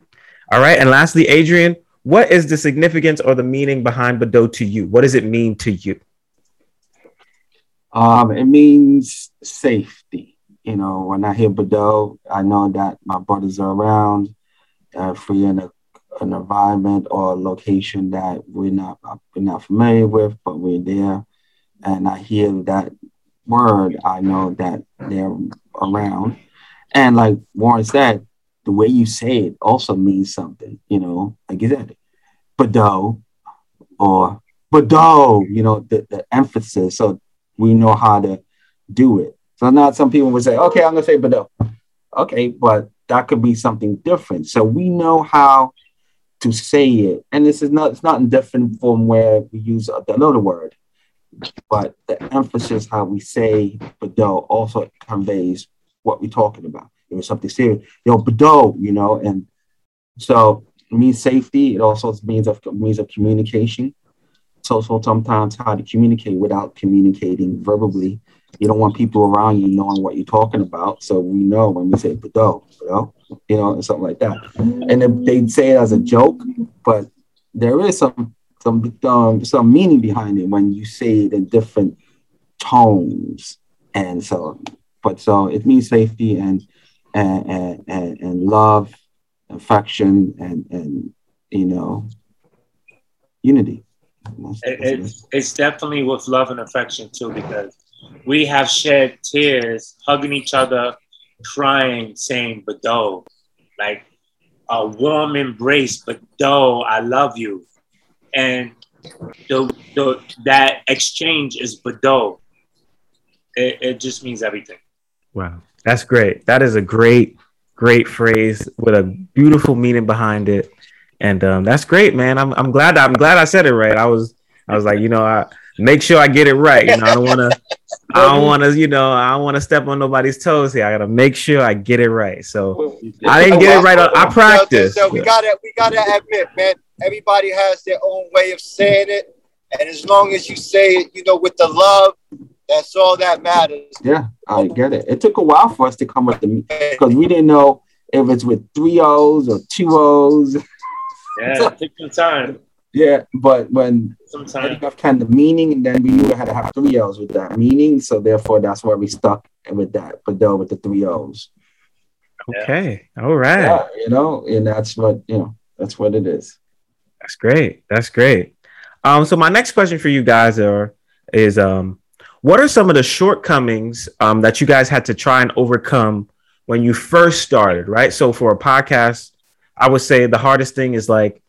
All right. And lastly, Adrian, what is the significance or the meaning behind Bado to you? What does it mean to you? Um, it means safety. You know, when I hear Bado, I know that my brothers are around. Uh, if we're in a, an environment or a location that we're not we're not familiar with, but we're there, and I hear that word, I know that they're around. And like Warren said, the way you say it also means something. You know, like you said, Bado or Bado, you know, the, the emphasis. So we know how to do it. So now some people would say, okay, I'm gonna say Bado. Okay, but that could be something different. So we know how to say it. And this is not it's not in different from where we use another word, but the emphasis how we say Bado also conveys what we're talking about. It was something serious. Yo, Bado, you know, and so it means safety. It also means of means of communication. So, so sometimes how to communicate without communicating verbally. You don't want people around you knowing what you're talking about. So we know when we say Bado, you know, you know, something like that. And they say it as a joke, but there is some some um, some meaning behind it when you say it in different tones. And so, but so it means safety and and and, and, and love affection and and you know unity it, it's, it's definitely with love and affection too because we have shed tears hugging each other crying saying bado like a warm embrace bado i love you and the, the that exchange is bado it, it just means everything wow that's great that is a great great phrase with a beautiful meaning behind it. And um, that's great, man. I'm, I'm glad I'm glad I said it right. I was I was like, you know, I make sure I get it right. You know, I don't want to I don't want to, you know, I don't want to step on nobody's toes here. I got to make sure I get it right. So I didn't get it right. I practiced. So we gotta we gotta admit, man. Everybody has their own way of saying it, and as long as you say it, you know, with the love, that's all that matters. Yeah, I get it. It took a while for us to come up with the because we didn't know if it's with three O's or two O's. Yeah, so, take some time. Yeah, but when sometimes enough kind of meaning, and then we knew we had to have three O's with that meaning, so therefore that's why we stuck with that, but though with the three O's. Okay, all right. Yeah, you know, and that's what you know. That's what it is. That's great. That's great. Um, so my next question for you guys are is um what are some of the shortcomings um, that you guys had to try and overcome when you first started? Right. So for a podcast, I would say the hardest thing is like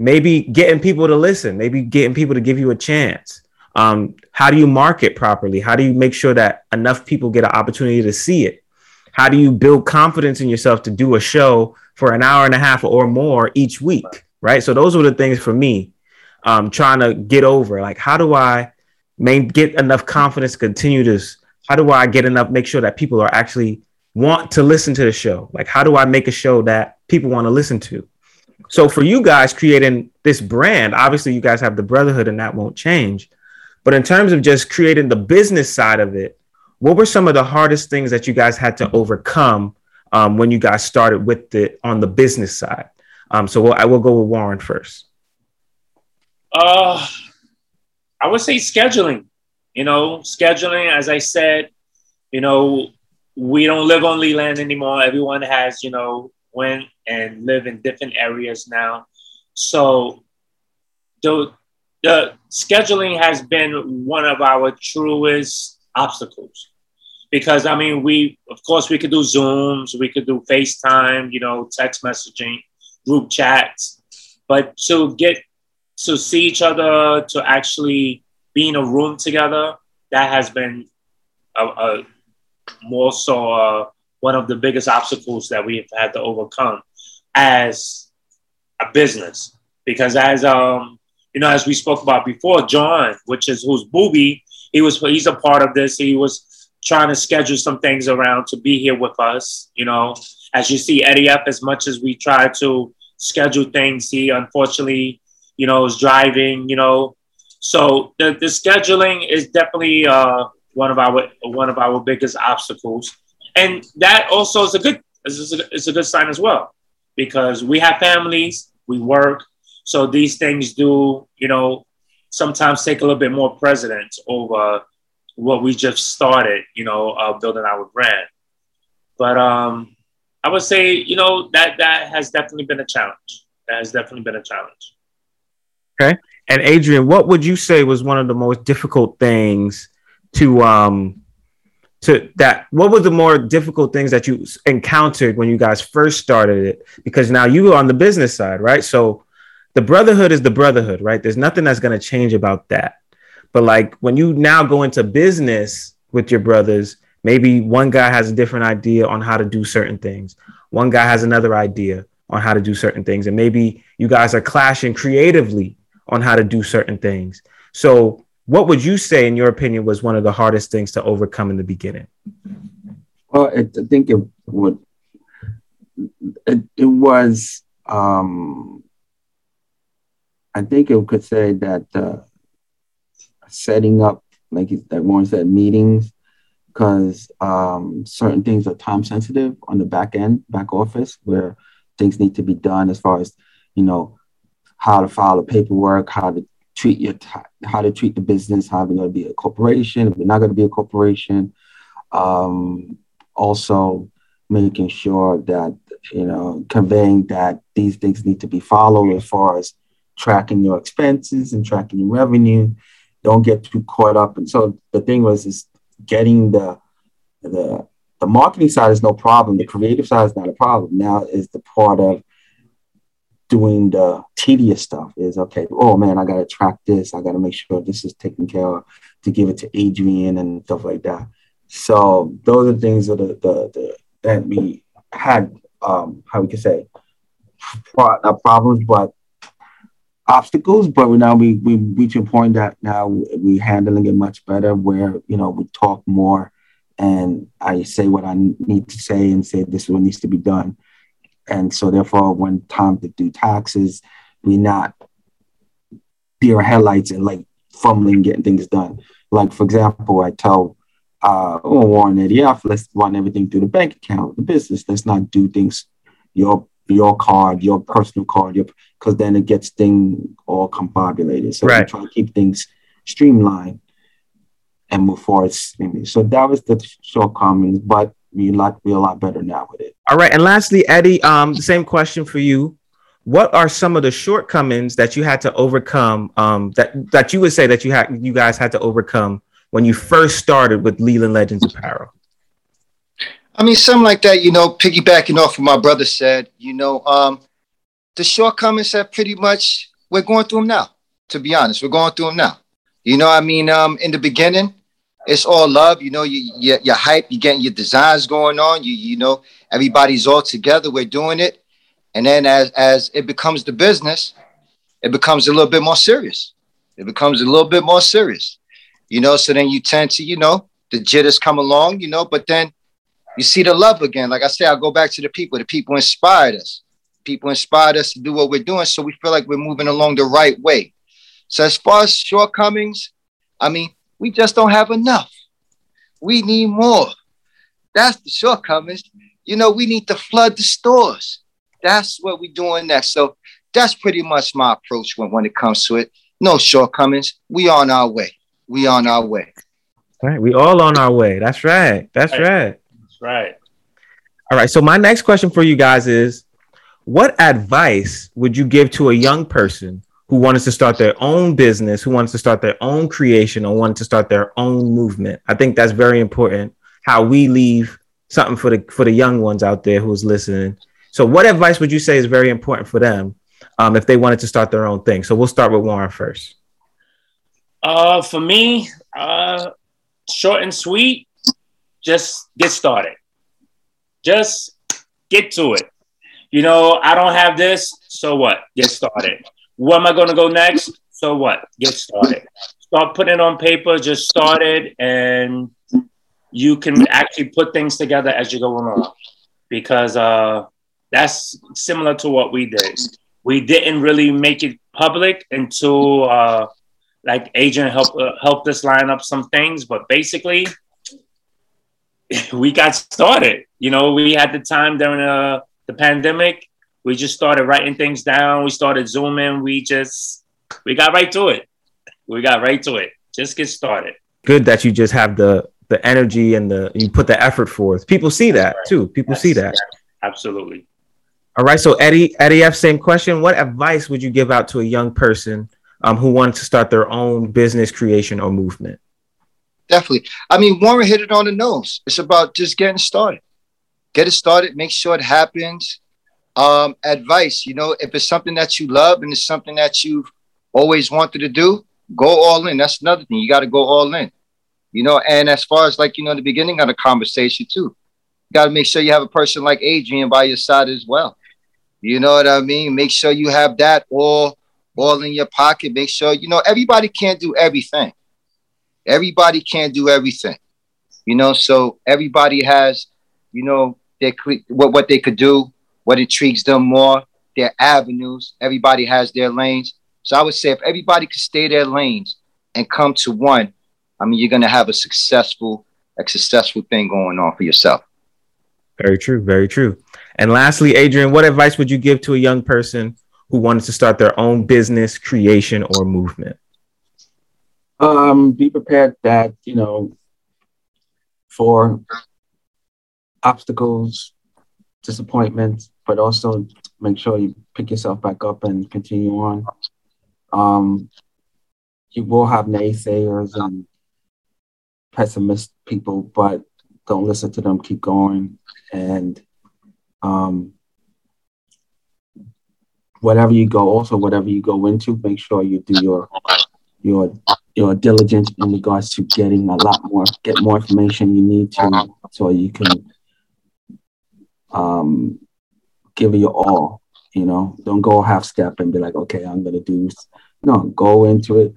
maybe getting people to listen, maybe getting people to give you a chance. Um, how do you market properly? How do you make sure that enough people get an opportunity to see it? How do you build confidence in yourself to do a show for an hour and a half or more each week? Right. So those were the things for me um, trying to get over. Like, how do I may get enough confidence to continue this? How do I get enough, make sure that people are actually want to listen to the show? Like, how do I make a show that people want to listen to? So for you guys creating this brand, obviously you guys have the brotherhood and that won't change. But in terms of just creating the business side of it, what were some of the hardest things that you guys had to overcome um, when you guys started with it on the business side? Um, so we'll, I will go with Warren first. Uh, I would say scheduling. You know, scheduling. As I said, you know, we don't live on Leland anymore. Everyone has, you know, went and live in different areas now. So the the scheduling has been one of our truest obstacles because I mean we of course we could do Zooms, we could do FaceTime, you know, text messaging, group chats, but to get to see each other, to actually be in a room together, that has been a, a more so uh, one of the biggest obstacles that we've had to overcome as a business. Because as um, you know, as we spoke about before, John, which is who's Booby, he was he's a part of this. He was trying to schedule some things around to be here with us. You know, as you see Eddie F, as much as we try to schedule things, he unfortunately you know, is driving, you know. So the, the scheduling is definitely uh, one of our one of our biggest obstacles, and that also is a good is a, is a good sign as well because we have families, we work, so these things do you know sometimes take a little bit more precedence over what we just started, you know, uh, building our brand. But um, I would say, you know, that that has definitely been a challenge. That has definitely been a challenge. Okay. And Adrian, what would you say was one of the most difficult things to um to that what were the more difficult things that you encountered when you guys first started it because now you were on the business side right so the brotherhood is the brotherhood, right? There's nothing that's going to change about that. But like when you now go into business with your brothers, maybe one guy has a different idea on how to do certain things. One guy has another idea on how to do certain things. And maybe you guys are clashing creatively on how to do certain things. So, what would you say, in your opinion, was one of the hardest things to overcome in the beginning? Well, it, I think it would. It, it was. Um, I think it could say that uh, setting up, like Warren said, meetings, because um, certain things are time sensitive on the back end, back office, where things need to be done as far as you know how to file the paperwork, how to treat your how to treat the business, how we're going to be a corporation, if we're not going to be a corporation. Um, also, making sure that you know conveying that these things need to be followed as far as tracking your expenses and tracking your revenue. Don't get too caught up. And so the thing was is getting the the the marketing side is no problem. The creative side is not a problem. Now is the part of doing the tedious stuff is okay. Oh man, I got to track this. I got to make sure this is taken care of to give it to Adrian and stuff like that. So those are things that the, the, the that we had um, how we can say not problems, but obstacles. But now we we reach a point that now we're handling it much better, where you know we talk more, and I say what I need to say and say this is what needs to be done and so therefore, when time to do taxes, we not deer headlights and like fumbling getting things done. Like for example, I tell uh, oh, Warren yeah, let's run everything through the bank account, the business. Let's not do things your your card, your personal card, your because then it gets thing all combobulated. So right. we try to keep things streamlined and move forward. So that was the shortcomings, but we like we a lot better now with it. All right, and lastly, Eddie, um, the same question for you. What are some of the shortcomings that you had to overcome? Um, that that you would say that you had you guys had to overcome when you first started with Leland Legends Apparel. I mean, something like that. You know, piggybacking off what my brother said. You know, um, the shortcomings that pretty much we're going through them now. To be honest, we're going through them now. You know, I mean, um, in the beginning, it's all love. You know, you you you're hype. You're getting your designs going on. You you know, everybody's all together. We're doing it, and then as as it becomes the business, it becomes a little bit more serious. It becomes a little bit more serious. You know, so then you tend to you know the jitters come along. You know, but then you see the love again. Like I say, I go back to the people. The people inspired us. People inspired us to do what we're doing, so we feel like we're moving along the right way. So as far as shortcomings, I mean, we just don't have enough. We need more. That's the shortcomings. You know, we need to flood the stores. That's what we're doing next. So that's pretty much my approach when, when it comes to it. No shortcomings. We on our way. We on our way. All right. We all on our way. That's right. That's right. right. That's right. All right. So my next question for you guys is what advice would you give to a young person who wanted to start their own business, who wanted to start their own creation, or wanted to start their own movement. I think that's very important. How we leave something for the for the young ones out there who's listening. So, what advice would you say is very important for them um, if they wanted to start their own thing? So, we'll start with Warren first. Uh, for me, uh, short and sweet. Just get started. Just get to it. You know, I don't have this, so what? Get started. Where am I going to go next? So what? Get started. Start putting it on paper. Just start it, and you can actually put things together as you go along. Because uh, that's similar to what we did. We didn't really make it public until uh, like agent helped uh, helped us line up some things, but basically we got started. You know, we had the time during uh, the pandemic we just started writing things down. We started zooming. We just we got right to it. We got right to it. Just get started. Good that you just have the the energy and the you put the effort forth. People see that right. too. People see that. Absolutely. All right. So Eddie, Eddie F, same question. What advice would you give out to a young person um, who wants to start their own business creation or movement? Definitely. I mean, Warren hit it on the nose. It's about just getting started. Get it started. Make sure it happens Um, advice, you know, if it's something that you love and it's something that you've always wanted to do, go all in. That's another thing. You got to go all in. You know, and as far as like, you know, the beginning of the conversation too, you got to make sure you have a person like Adrian by your side as well. You know what I mean? Make sure you have that all all in your pocket. Make sure you know everybody can't do everything. Everybody can't do everything. You know, so everybody has, you know, their what what they could do, what intrigues them more, their avenues. Everybody has their lanes. So I would say if everybody could stay their lanes and come to one, I mean, you're gonna have a successful, a successful thing going on for yourself. Very true. Very true. And lastly, Adrian, what advice would you give to a young person who wanted to start their own business, creation, or movement? Um, be prepared that, you know, for obstacles, disappointments, but also make sure you pick yourself back up and continue on. Um, you will have naysayers and pessimist people, but don't listen to them. Keep going, and um, whatever you go, also whatever you go into, make sure you do your your your diligence in regards to getting a lot more, get more information you need to, so you can um, give it your all. You know, don't go half step and be like, okay, I'm gonna do. No, go into it,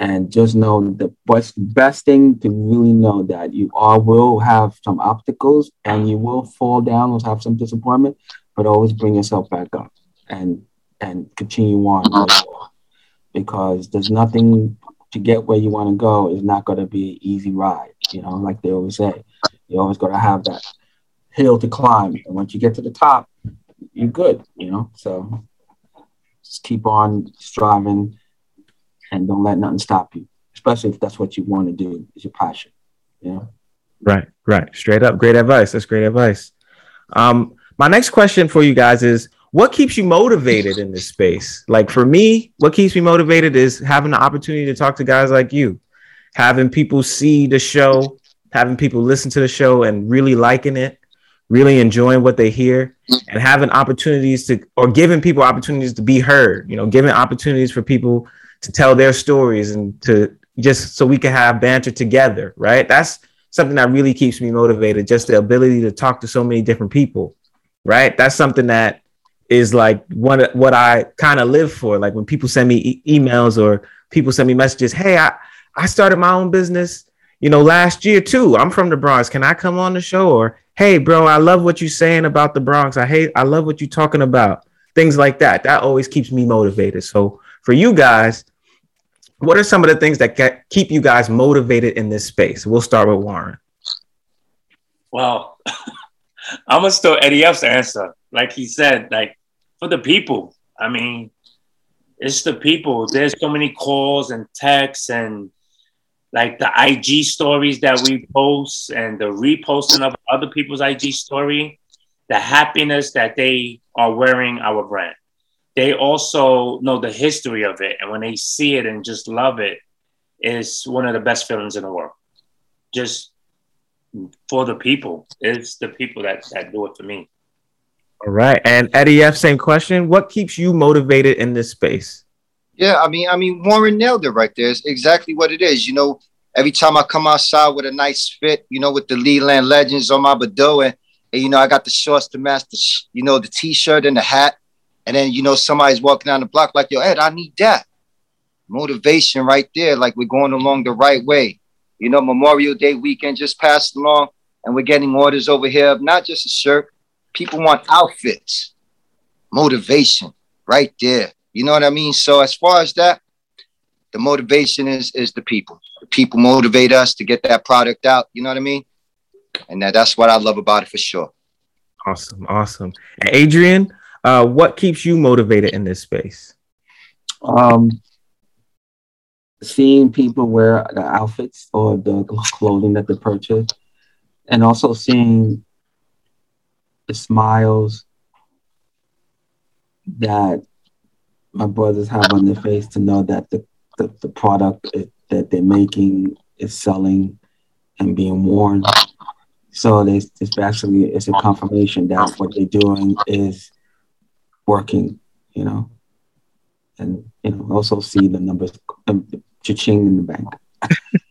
and just know the best best thing to really know that you all will have some obstacles and you will fall down or have some disappointment, but always bring yourself back up and and continue on because there's nothing to get where you want to go is not going to be an easy ride. You know, like they always say, you always got to have that hill to climb, and once you get to the top, you're good. You know, so just keep on striving, and don't let nothing stop you. Especially if that's what you want to do, is your passion. Know. Right, right. Straight up, great advice. That's great advice. Um, my next question for you guys is what keeps you motivated in this space? Like for me, what keeps me motivated is having the opportunity to talk to guys like you, having people see the show, having people listen to the show and really liking it, really enjoying what they hear, and having opportunities to, or giving people opportunities to be heard, you know, giving opportunities for people to tell their stories and to just so we can have banter together, right? That's something that really keeps me motivated, just the ability to talk to so many different people, right? That's something that is like what what I kind of live for. Like when people send me e- emails or people send me messages, hey, I I started my own business, you know, last year too. I'm from the Bronx. Can I come on the show? Or hey, bro, I love what you're saying about the Bronx. I hate, I love what you're talking about. Things like that. That always keeps me motivated. So for you guys, what are some of the things that keep you guys motivated in this space? We'll start with Warren. Well, I'm gonna steal Eddie F's answer. Like he said, like for the people. I mean, it's the people. There's so many calls and texts and like the IG stories that we post and the reposting of other people's IG story, the happiness that they are wearing our brand. They also know the history of it. And when they see it and just love it, it's one of the best feelings in the world. Just for the people. It's the people that, that do it for me. All right. And Eddie F, same question. What keeps you motivated in this space? Yeah, I mean, I mean, Warren nailed it right there. It's exactly what it is. You know, every time I come outside with a nice fit, you know, with the Leland Legends on my Bado, and, and you know, I got the shorts to match the, you know, the t-shirt and the hat, and then you know, somebody's walking down the block like, yo, Ed, I need that motivation right there. Like we're going along the right way. You know, Memorial Day weekend just passed along, and we're getting orders over here of not just a shirt. People want outfits, motivation right there. You know what I mean? So as far as that, the motivation is is the people. The people motivate us to get that product out. You know what I mean? And that, that's what I love about it for sure. Awesome, awesome. And Adrian, uh, what keeps you motivated in this space? Um, seeing people wear the outfits or the clothing that they purchase, and also seeing the smiles that my brothers have on their face to know that the, the, the product that they're making is selling and being worn. So it's, it's actually it's a confirmation that what they're doing is working, you know, and you know also see the numbers um, cha-ching in the bank.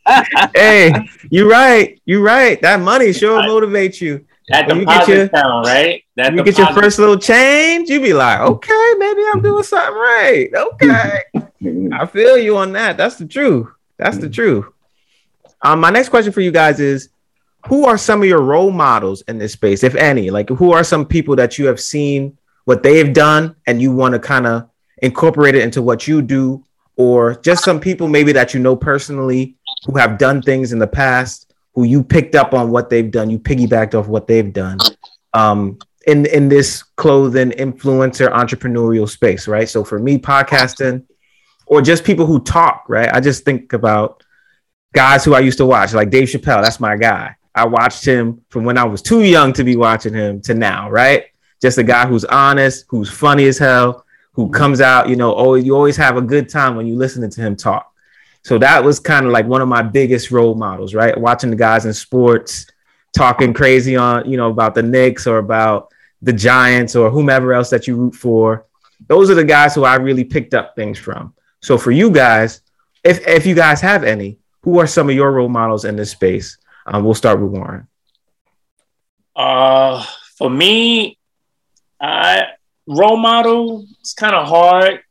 hey, you're right. You're right. That money sure motivates you. That When you get your- right? That you get your first little change, you be like, okay, maybe I'm doing something right. Okay. I feel you on that. That's the truth. That's the truth. Um, my next question for you guys is who are some of your role models in this space, if any? Like who are some people that you have seen what they've done and you want to kind of incorporate it into what you do, or just some people maybe that you know personally who have done things in the past, who you picked up on what they've done, you piggybacked off what they've done. Um, in in this clothing influencer entrepreneurial space, right? So for me, podcasting, or just people who talk, right? I just think about guys who I used to watch, like Dave Chappelle. That's my guy. I watched him from when I was too young to be watching him to now, right? Just a guy who's honest, who's funny as hell, who comes out, you know, always you always have a good time when you listening to him talk. So that was kind of like one of my biggest role models, right? Watching the guys in sports talking crazy on, you know, about the Knicks or about the Giants or whomever else that you root for. Those are the guys who I really picked up things from. So for you guys, if if you guys have any, who are some of your role models in this space? Um, we'll start with Warren. Uh, for me, I role model. It's kind of hard,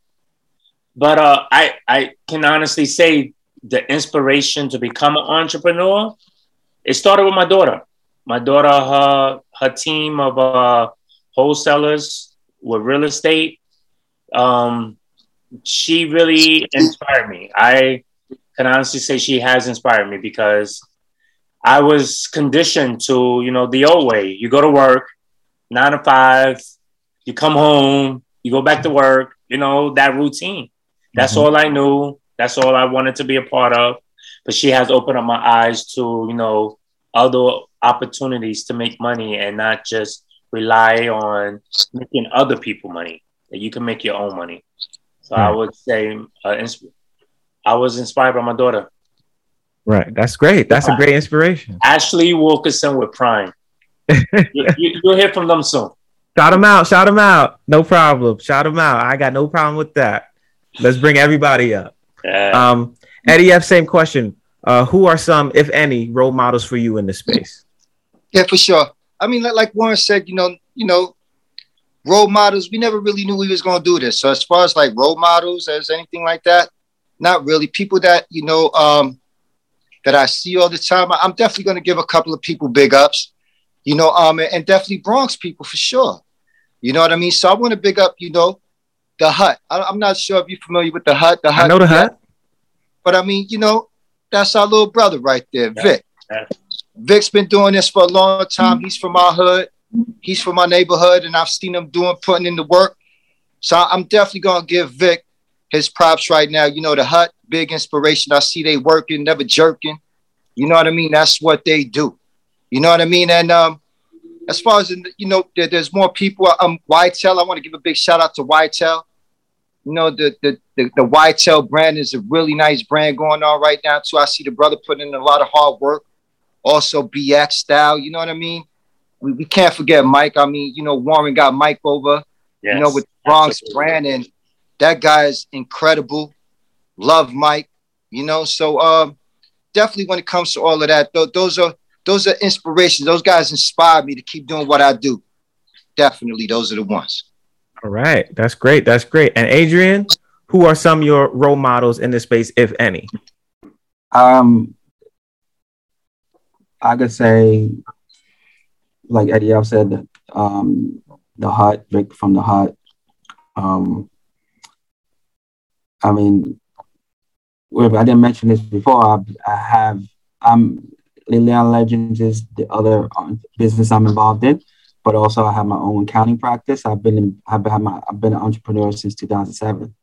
but uh, I I can honestly say the inspiration to become an entrepreneur. It started with my daughter. My daughter, her her team of uh, wholesalers with real estate. Um, she really inspired me. I can honestly say she has inspired me because I was conditioned to, you know, the old way. You go to work, nine to five, you come home, you go back to work, you know, that routine. That's all I knew. That's all I wanted to be a part of. But she has opened up my eyes to, you know, other opportunities to make money and not just rely on making other people money. That you can make your own money. So I would say uh, ins- I was inspired by my daughter. Right. That's great. That's a great inspiration. Ashley Wilkerson with Prime. you, you, you'll hear from them soon. Shout them out. Shout them out. No problem. Shout them out. I got no problem with that. Let's bring everybody up. Yeah. Um, Eddie F, same question. Uh, who are some, if any, role models for you in this space? Yeah, for sure. I mean, like, like Warren said, you know, you know, role models. We never really knew we was gonna do this. So as far as like role models, as anything like that, not really. People that you know, um, that I see all the time. I- I'm definitely gonna give a couple of people big ups. You know, um, and, and definitely Bronx people for sure. You know what I mean? So I want to big up, you know, the Hut. I, I'm not sure if you're familiar with the Hut. The Hut. I know the hut. But I mean, you know, that's our little brother right there, Yeah. Vic. Yeah. Vic's been doing this for a long time. He's from our hood. He's from our neighborhood, and I've seen him doing putting in the work. So I'm definitely gonna give Vic his props right now. You know, the hut, big inspiration. I see they working, never jerking. You know what I mean? That's what they do. You know what I mean? And um, as far as you know, there, there's more people. Um, Whitetail. I want to give a big shout out to Whitetail. You know, the the the, the Whitetail brand is a really nice brand going on right now too. I see the brother putting in a lot of hard work. Also, BX style. You know what I mean? We, we can't forget Mike. I mean, you know, Warren got Mike over. Yes. You know, with Bronx Absolutely. brand, and that guy is incredible. Love Mike. You know, so um, definitely when it comes to all of that, th- those are those are inspirations. Those guys inspire me to keep doing what I do. Definitely, those are the ones. All right. That's great. That's great. And Adrian, who are some of your role models in this space, if any? Um, I could say, like Eddie F said, um, the hut, Vic from the hut. Um, I mean, I didn't mention this before. I, I have, I'm Leland Legends is the other uh, business I'm involved in, but also I have my own accounting practice. I've been I've been, my, I've been an entrepreneur since 2007.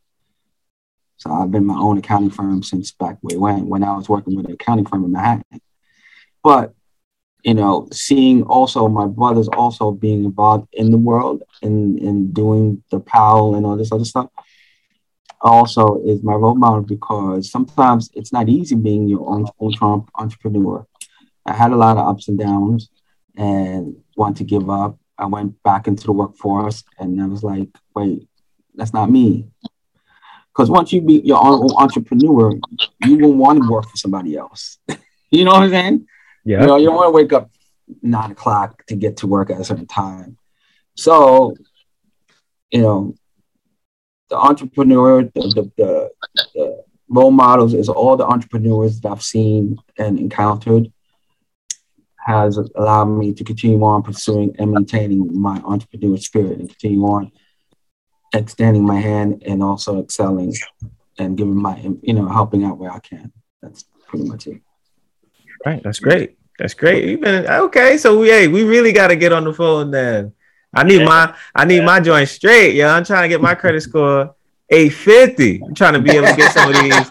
So I've been my own accounting firm since back way when, when I was working with an accounting firm in Manhattan. But, you know, seeing also my brothers also being involved in the world and, and doing the Powell and all this other stuff also is my role model because sometimes it's not easy being your own, own Trump entrepreneur. I had a lot of ups and downs and want to give up. I went back into the workforce and I was like, wait, that's not me. Because once you be your own entrepreneur, you won't want to work for somebody else. you know what I'm saying? Yeah. You know, you don't want to wake up nine o'clock to get to work at a certain time. So, you know, the entrepreneur, the, the, the, the role models is all the entrepreneurs that I've seen and encountered has allowed me to continue on pursuing and maintaining my entrepreneur spirit and continue on extending my hand and also excelling and giving my you know helping out where I can. That's pretty much it. Right. That's great. That's great. You've been okay. So we hey, we really got to get on the phone then. I need Yeah. my I need my joint straight. Yeah, I'm trying to get my credit score 850. I'm trying to be able to get some of these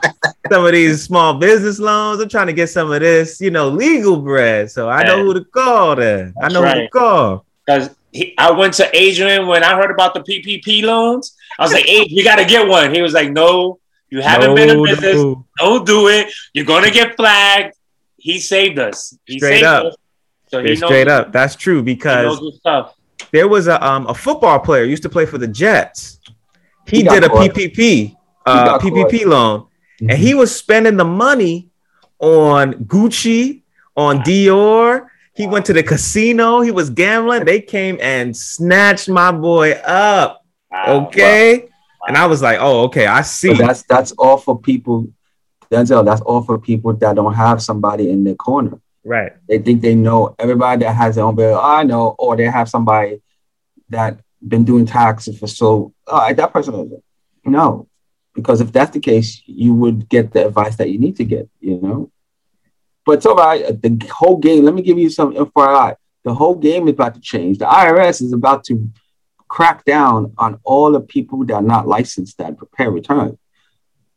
some of these small business loans. I'm trying to get some of this, you know, legal bread. So I know who to call then. I That's know who to call. Because I went to Adrian when I heard about the PPP loans. I was like, hey, you got to get one. He was like, no, you haven't been in business. no. Don't do it. You're going to get flagged. He saved us. He Straight saved up. us. So Yeah, he knows, straight up. That's true because knows his stuff. there was a um a football player used to play for the Jets. He, He did a caught. PPP uh, got PPP loan, and Mm-hmm. he was spending the money on Gucci, on Dior. He went to the casino. He was gambling. They came and snatched my boy up. Wow. Okay, and I was like, oh, okay, I see. But that's that's all for people, Denzel. That's all for people that don't have somebody in their corner. right. They think they know everybody that has their own bill. I know, or they have somebody that been doing taxes for so. Oh, that person doesn't. No, because if that's the case, you would get the advice that you need to get. You know. But right. The whole game. Let me give you some FYI. The whole game is about to change. The IRS is about to crack down on all the people that are not licensed that prepare returns.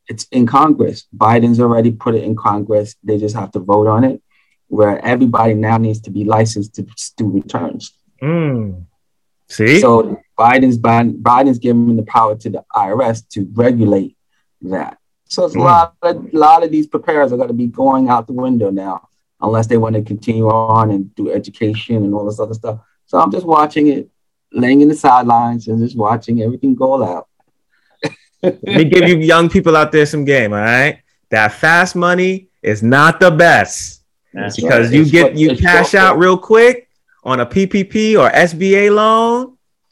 It's in Congress. Biden's already put it in Congress. They just have to vote on it, where everybody now needs to be licensed to do returns. Mm. See, So Biden's Biden's giving the power to the IRS to regulate that. So it's a Mm. lot of a lot of these preparers are going to be going out the window now, unless they want to continue on and do education and all this other stuff. So I'm just watching it, laying in the sidelines and just watching everything go out. let me give you young people out there some game. All right, that fast money is not the best. That's because right. you It's get what- you cash your out real quick on a PPP or SBA loan.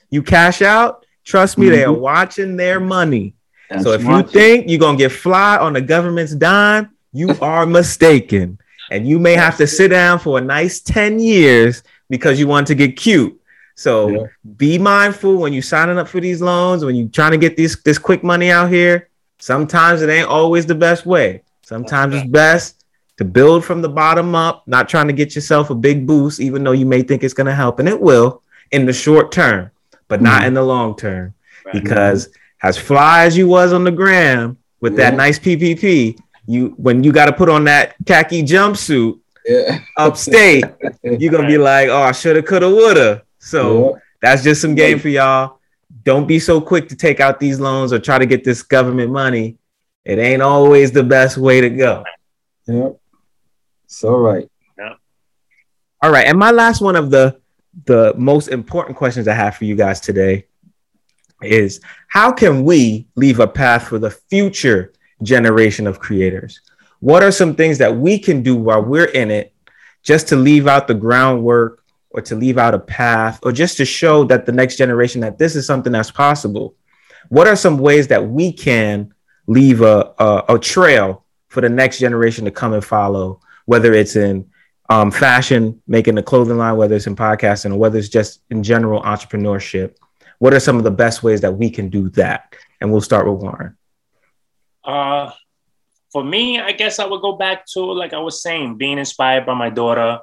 You cash out. Trust me, they are Mhm. watching their money. That's so if you think you're gonna get fly on the government's dime, you are mistaken, and you may have to sit down for a nice ten years because you want to get cute. So Yeah. be mindful when you're signing up for these loans, when you're trying to get this this quick money out here. Sometimes it ain't always the best way. Sometimes it's best to build from the bottom up, not trying to get yourself a big boost, even though you may think it's going to help, and it will in the short term, but not Mhm. in the long term. Right. Because as fly as you was on the gram with that nice PPP, you when you got to put on that khaki jumpsuit yeah. upstate, you're gonna be like, oh, I shoulda, coulda, woulda. So that's just some game for y'all. Don't be so quick to take out these loans or try to get this government money. It ain't always the best way to go. yeah. So right. All right, and my last one of the the most important questions I have for you guys today is how can we leave a path for the future generation of creators? What are some things that we can do while we're in it just to leave out the groundwork or to leave out a path or just to show that the next generation that this is something that's possible? What are some ways that we can leave a, a, a trail for the next generation to come and follow, whether it's in um, fashion, making a clothing line, whether it's in podcasting or whether it's just in general entrepreneurship. What are some of the best ways that we can do that? And we'll start with Warren. Uh, for me, I guess I would go back to like I was saying, being inspired by my daughter.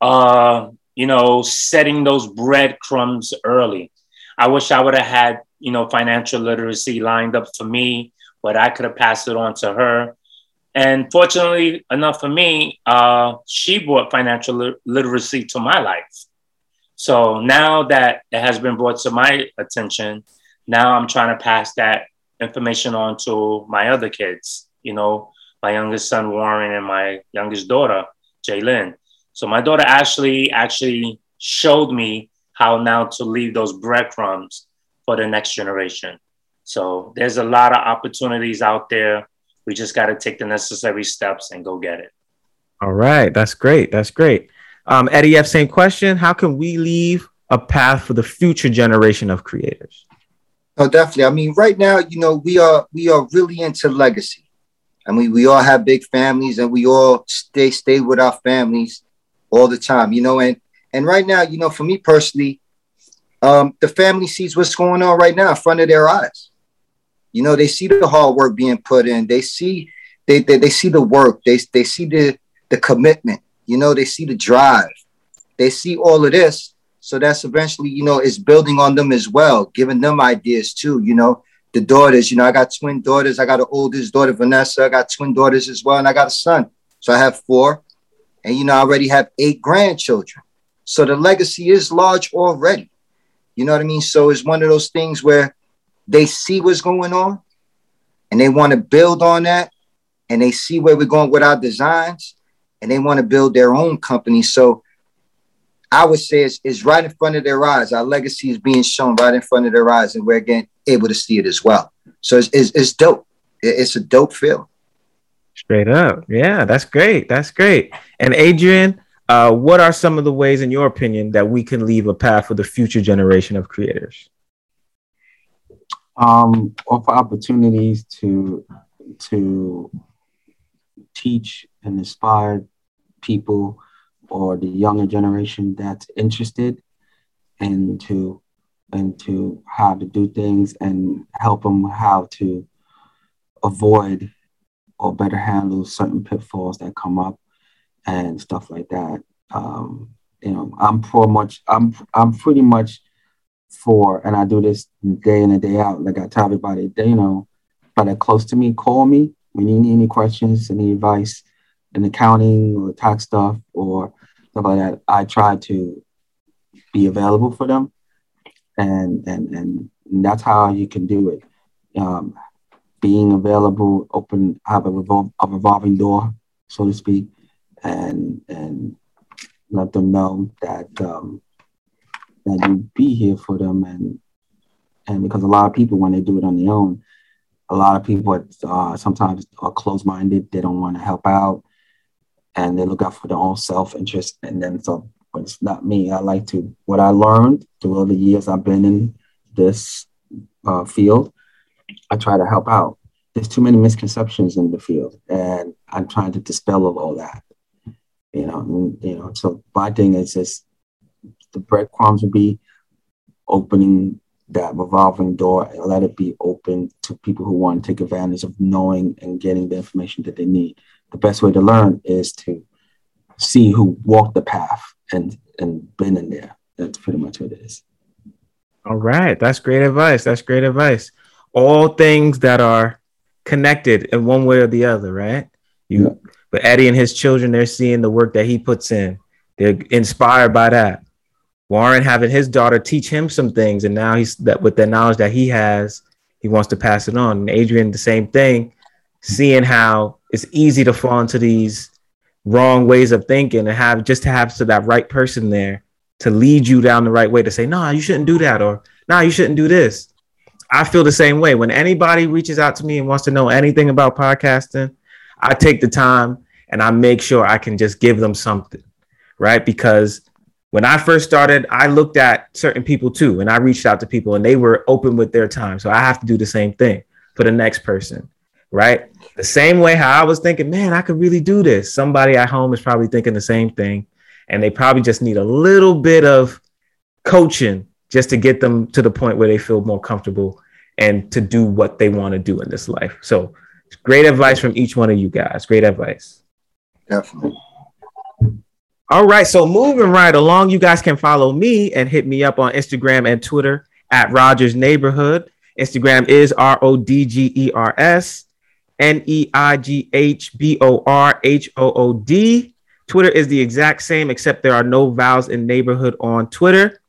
Uh, you know, setting those breadcrumbs early. I wish I would have had you know financial literacy lined up for me, but I could have passed it on to her. And fortunately enough for me, uh, she brought financial lit- literacy to my life. So now that it has been brought to my attention, now I'm trying to pass that information on to my other kids, you know, my youngest son Warren and my youngest daughter, Jaylyn. So my daughter Ashley actually showed me how now to leave those breadcrumbs for the next generation. So there's a lot of opportunities out there. We just got to take the necessary steps and go get it. All right, that's great. That's great. Um, Eddie F, same question. How can we leave a path for the future generation of creators? No, definitely. I mean, right now, you know, we are we are really into legacy. I mean, we all have big families, and we all stay stay with our families all the time. You know, and and right now, you know, for me personally, um, the family sees what's going on right now in front of their eyes. You know, they see the hard work being put in. They see they they, they see the work. They they see the the commitment. You know, they see the drive. They see all of this, so that's eventually, you know, it's building on them as well, giving them ideas too. You know, the daughters, you know, I got twin daughters. I got an oldest daughter, Vanessa. I got twin daughters as well, and I got a son. So I have four. And, you know, I already have eight grandchildren. So the legacy is large already. You know what I mean? So it's one of those things where they see what's going on and they want to build on that and they see where we're going with our designs and they want to build their own company. So I would say it's, it's right in front of their eyes. Our legacy is being shown right in front of their eyes, and we're again able to see it as well. So it's, it's, it's dope. It's a dope feel. Straight up. Yeah, that's great. That's great. And Adrian, uh, what are some of the ways, in your opinion, that we can leave a path for the future generation of creators? Um, offer opportunities to to teach and inspire people or the younger generation that's interested and to and to how to do things and help them how to avoid or better handle certain pitfalls that come up and stuff like that. Um, you know, I'm for much. I'm I'm pretty much for, and I do this day in and day out. Like I tell everybody, they, you know, but are close to me, call me when you need any questions, any advice in accounting or tax stuff or stuff like that. I try to be available for them, and and and that's how you can do it. Um, being available, open, have a, revol- a revolving door, so to speak, and and let them know that um, that you be here for them, and and because a lot of people when they do it on their own, a lot of people uh, sometimes are closed-minded. They don't want to help out, and they look out for their own self-interest. And then so, but it's not me. I like to what I learned through all the years I've been in this uh, field. I try to help out. There's too many misconceptions in the field, and I'm trying to dispel all that. You know, and, you know. So my thing is just the breadcrumbs will be opening that revolving door and let it be open to people who want to take advantage of knowing and getting the information that they need. The best way to learn is to see who walked the path and and been in there. That's pretty much what it is. All right, that's great advice. That's great advice. All things that are connected in one way or the other, right? You, yeah. but Eddie and his children, they're seeing the work that he puts in. They're inspired by that. Warren having his daughter teach him some things, and now he's that with the knowledge that he has, he wants to pass it on. And Adrian, the same thing, seeing how it's easy to fall into these wrong ways of thinking and have just to have so that right person there to lead you down the right way to say, no, nah, you shouldn't do that, or no, nah, you shouldn't do this. I feel the same way. When anybody reaches out to me and wants to know anything about podcasting, I take the time and I make sure I can just give them something, right? Because when I first started, I looked at certain people too, and I reached out to people and they were open with their time. So I have to do the same thing for the next person, right? The same way how I was thinking, man, I could really do this. Somebody at home is probably thinking the same thing, and they probably just need a little bit of coaching just to get them to the point where they feel more comfortable and to do what they want to do in this life. So, great advice from each one of you guys. Great advice. Definitely. All right, so moving right along, you guys can follow me and hit me up on Instagram and Twitter at Rogers Neighborhood. Instagram is R O D G E R S N E I G H B O R H O O D. Twitter is the exact same, except there are no vowels in neighborhood on Twitter.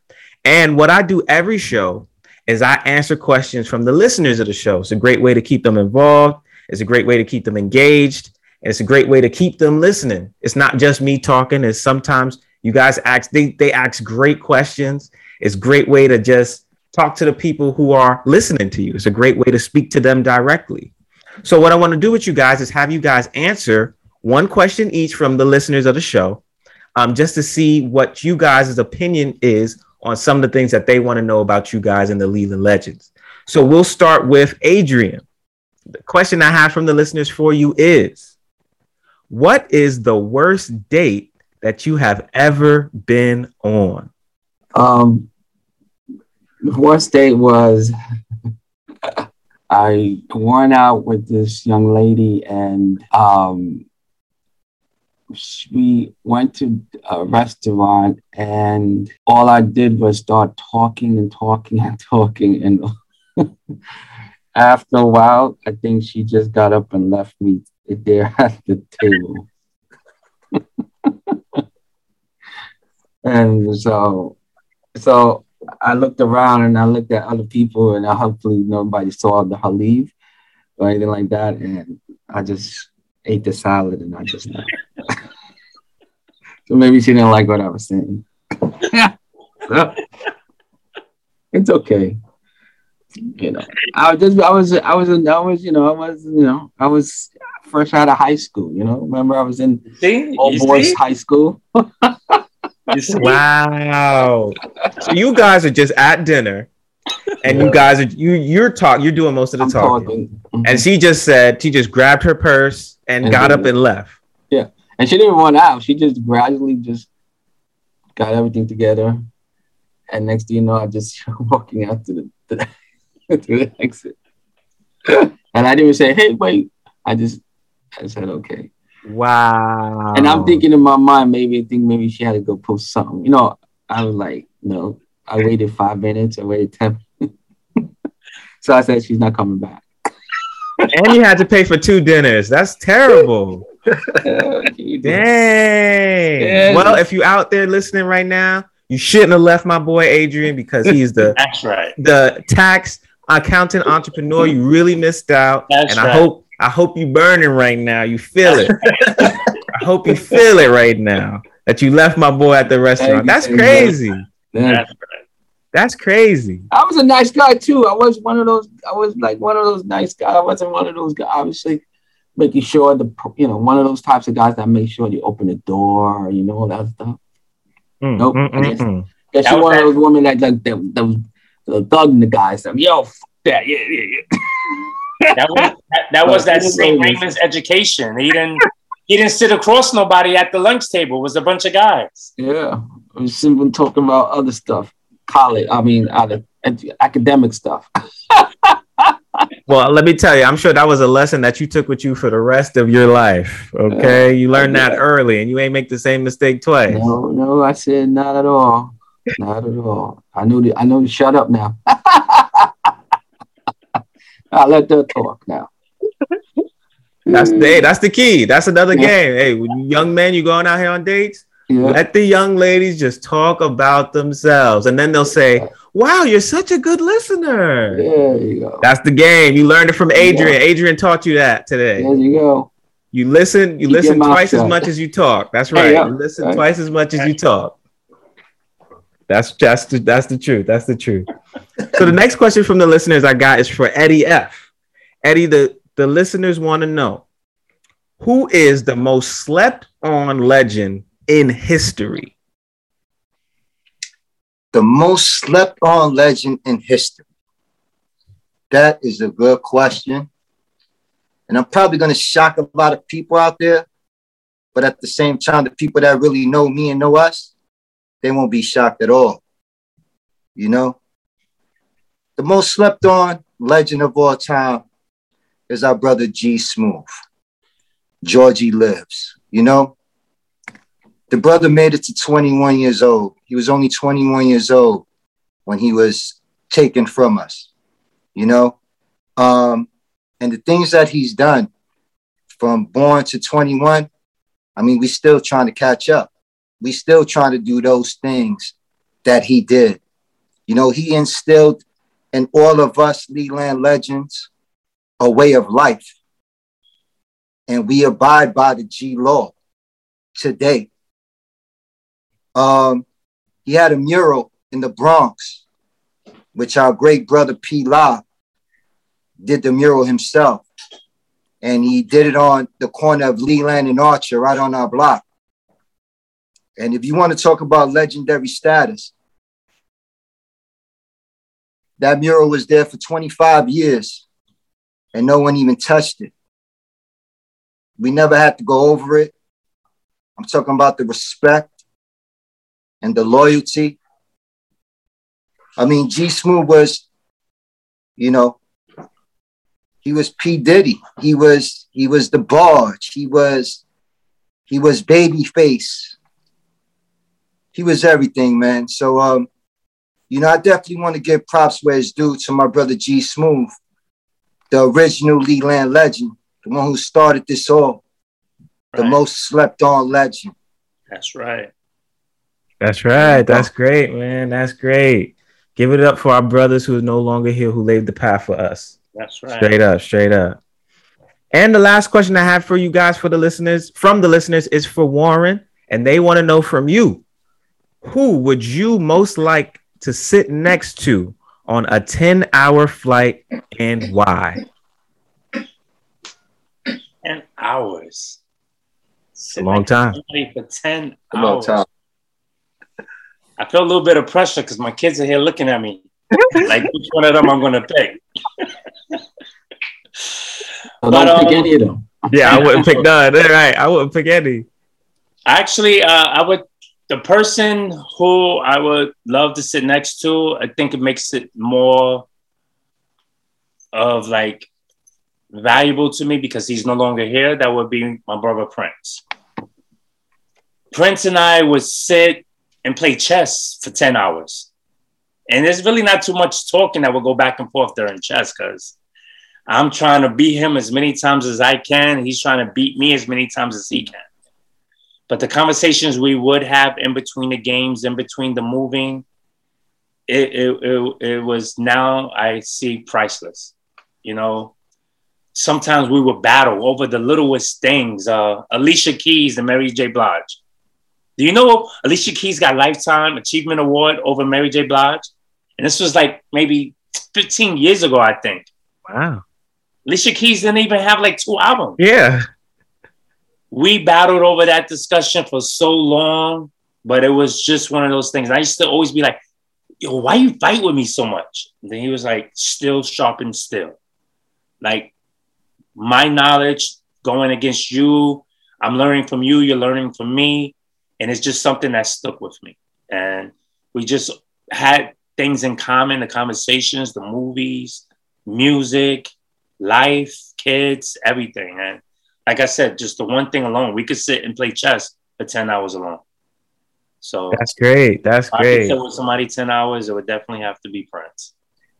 And what I do every show is I answer questions from the listeners of the show. It's a great way to keep them involved. It's a great way to keep them engaged. It's a great way to keep them listening. It's not just me talking. It's sometimes you guys ask, they, they ask great questions It's a great way to just talk to the people who are listening to you. It's a great way to speak to them directly. So, what I want to do with you guys is have you guys answer one question each from the listeners of the show, um, just to see what you guys' opinion is on some of the things that they want to know about you guys and the Leland Legends. So, we'll start with Adrian. The question I have from the listeners for you is What is the worst date that you have ever been on? Um, the worst date was I went out with this young lady and um, we went to a restaurant and all I did was start talking and talking and talking and after a while I think she just got up and left me there at the table. and so so I looked around and I looked at other people and I hopefully nobody saw the leave or anything like that. And I just ate the salad and I just so maybe she didn't like what I was saying. it's okay. You know, I was just I was I was I was you know I was you know I was fresh out of high school. You know, remember I was in See? old You boys see? high school. You? Wow. so you guys are just at dinner and you guys are you you're talk you're doing most of the I'm talking. talking. And she just said she just grabbed her purse and, And got then- up and left. Yeah, and she didn't run out. She just gradually just got everything together. And next thing you know, I just walking out to the, to the, to the exit. and I didn't say, hey, wait. I just I said, okay. Wow. And I'm thinking in my mind, maybe I think maybe she had to go post something. You know, I was like, no. I waited five minutes. I waited 10 So I said, she's not coming back. and you had to pay for two dinners. That's terrible. Damn. Dang. Yeah. Well, if you out there listening right now, you shouldn't have left my boy Adrian because he's the That's right. the tax accountant entrepreneur. You really missed out. That's and I hope I hope you burning right now. You feel it. I hope you feel it right now that you left my boy at the restaurant. That's crazy. That's. That's crazy. I was a nice guy too. I was one of those. I was like one of those nice guys. I wasn't one of those guys. Obviously, making sure the you know one of those types of guys that make sure you open the door. You know all that stuff. Mm, Nope. mm, I mm, just- mm. Yeah, That she was one of those women that like that that was the thug in the guys. Them, yo, f- that, yeah, yeah, yeah. That was that, that was that It is St. what. Raymond's education. He didn't he didn't sit across nobody at the lunch table. It was a bunch of guys. Yeah, I was simply talking about other stuff, college. I mean, other academic stuff. Well, let me tell you, I'm sure that was a lesson that you took with you for the rest of your life. Okay, you learned that early, and you ain't make the same mistake twice. No, no, I said not at all. Not at all. I knew the, I know to shut up now. I'll let her talk now. That's the hey, that's the key. That's another Yeah. game. Hey, young men, you going out here on dates? Yeah. Let the young ladies just talk about themselves, and then they'll say, "Wow, you're such a good listener." There you go. That's the game. You learned it from Adrian. Adrian taught you that today. There you go. You listen. You your listen twice as much as you talk. That's Hey, right. yeah, You listen right. twice as much as you talk. That's that's the, that's the truth. That's the truth. so the next question from the listeners I got is for Eddie F. Eddie, the the listeners want to know who is the most slept on legend in history. The most slept on legend in history. That is a good question. And I'm probably going to shock a lot of people out there. But at the same time, the people that really know me and know us, they won't be shocked at all. You know? The most slept on legend of all time is our brother G Smooth. Georgie lives, you know? The brother made it to 21 years old. He was only 21 years old when he was taken from us, you know? Um, and the things that he's done from born to 21, I mean, we're still trying to catch up. We still trying to do those things that he did. You know, he instilled in all of us Leland legends a way of life. And we abide by the G law today. Um, he had a mural in the Bronx, which our great brother P. La did the mural himself. And he did it on the corner of Leland and Archer, right on our block. And if you want to talk about legendary status, that mural was there for 25 years and no one even touched it. We never had to go over it. I'm talking about the respect and the loyalty. I mean, G Smooth was, you know, he was P. Diddy. He was he was DeBarge. He was he was babyface. He was everything, man. So um, you know, I definitely want to give props where it's due to my brother G Smooth, the original Leland legend, the one who started this all, the most slept on legend. That's right. That's right. That's great, man. That's great. Give it up for our brothers who are no longer here who laid the path for us. That's right. Straight up, straight up. And the last question I have for you guys, for the listeners, from the listeners, is for Warren, and they want to know from you who would you most like to sit next to on a 10 hour flight and why? Ten hours. It's a long time. For ten A long hours. time. I feel a little bit of pressure because my kids are here looking at me. like which one of them I'm gonna pick. So But, don't pick um, any of them. Yeah, I wouldn't pick none. All right. I wouldn't pick any. Actually, uh, I would. The person who I would love to sit next to, I think it makes it more of like valuable to me because he's no longer here. That would be my brother Prince. Prince and I would sit and play chess for 10 hours. And there's really not too much talking that will go back and forth during chess because I'm trying to beat him as many times as I can. He's trying to beat me as many times as he can. But the conversations we would have in between the games, in between the moving, it, it, it, it was now I see priceless. You know, sometimes we would battle over the littlest things. Uh, Alicia Keys and Mary J. Blige. Do you know Alicia Keys got Lifetime Achievement Award over Mary J. Blige? And this was like maybe 15 years ago, I think. Wow. Alicia Keys didn't even have like two albums. Yeah. We battled over that discussion for so long, but it was just one of those things. I used to always be like, yo, why you fight with me so much? And then he was like, still sharp and still. Like my knowledge going against you, I'm learning from you, you're learning from me. And it's just something that stuck with me. And we just had things in common, the conversations, the movies, music, life, kids, everything. And like I said, just the one thing alone, we could sit and play chess for 10 hours alone. So That's great. That's if I could great. sit with somebody 10 hours, it would definitely have to be Prince.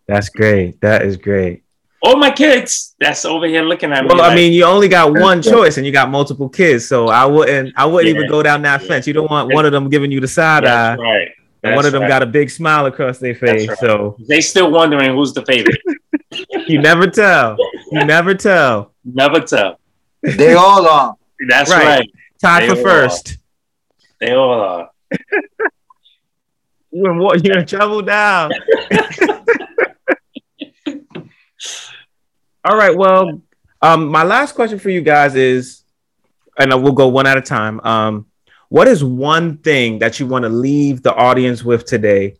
That's great. That is great. Or my kids that's over here looking at me. Well, I mean, you only got one choice, and you got multiple kids, so I wouldn't, I wouldn't Yeah. even go down that Yeah. fence. You don't want one of them giving you the side eye, that's right. and one of them right. got a big smile across their face. right. So They still wondering who's the favorite. you never tell. You never tell. Never tell. They all are. That's Right. right. Tie They for all first. They all are. You in what? You're in trouble now. All right. Well, um, my last question for you guys is, and we'll go one at a time. Um, what is one thing that you want to leave the audience with today?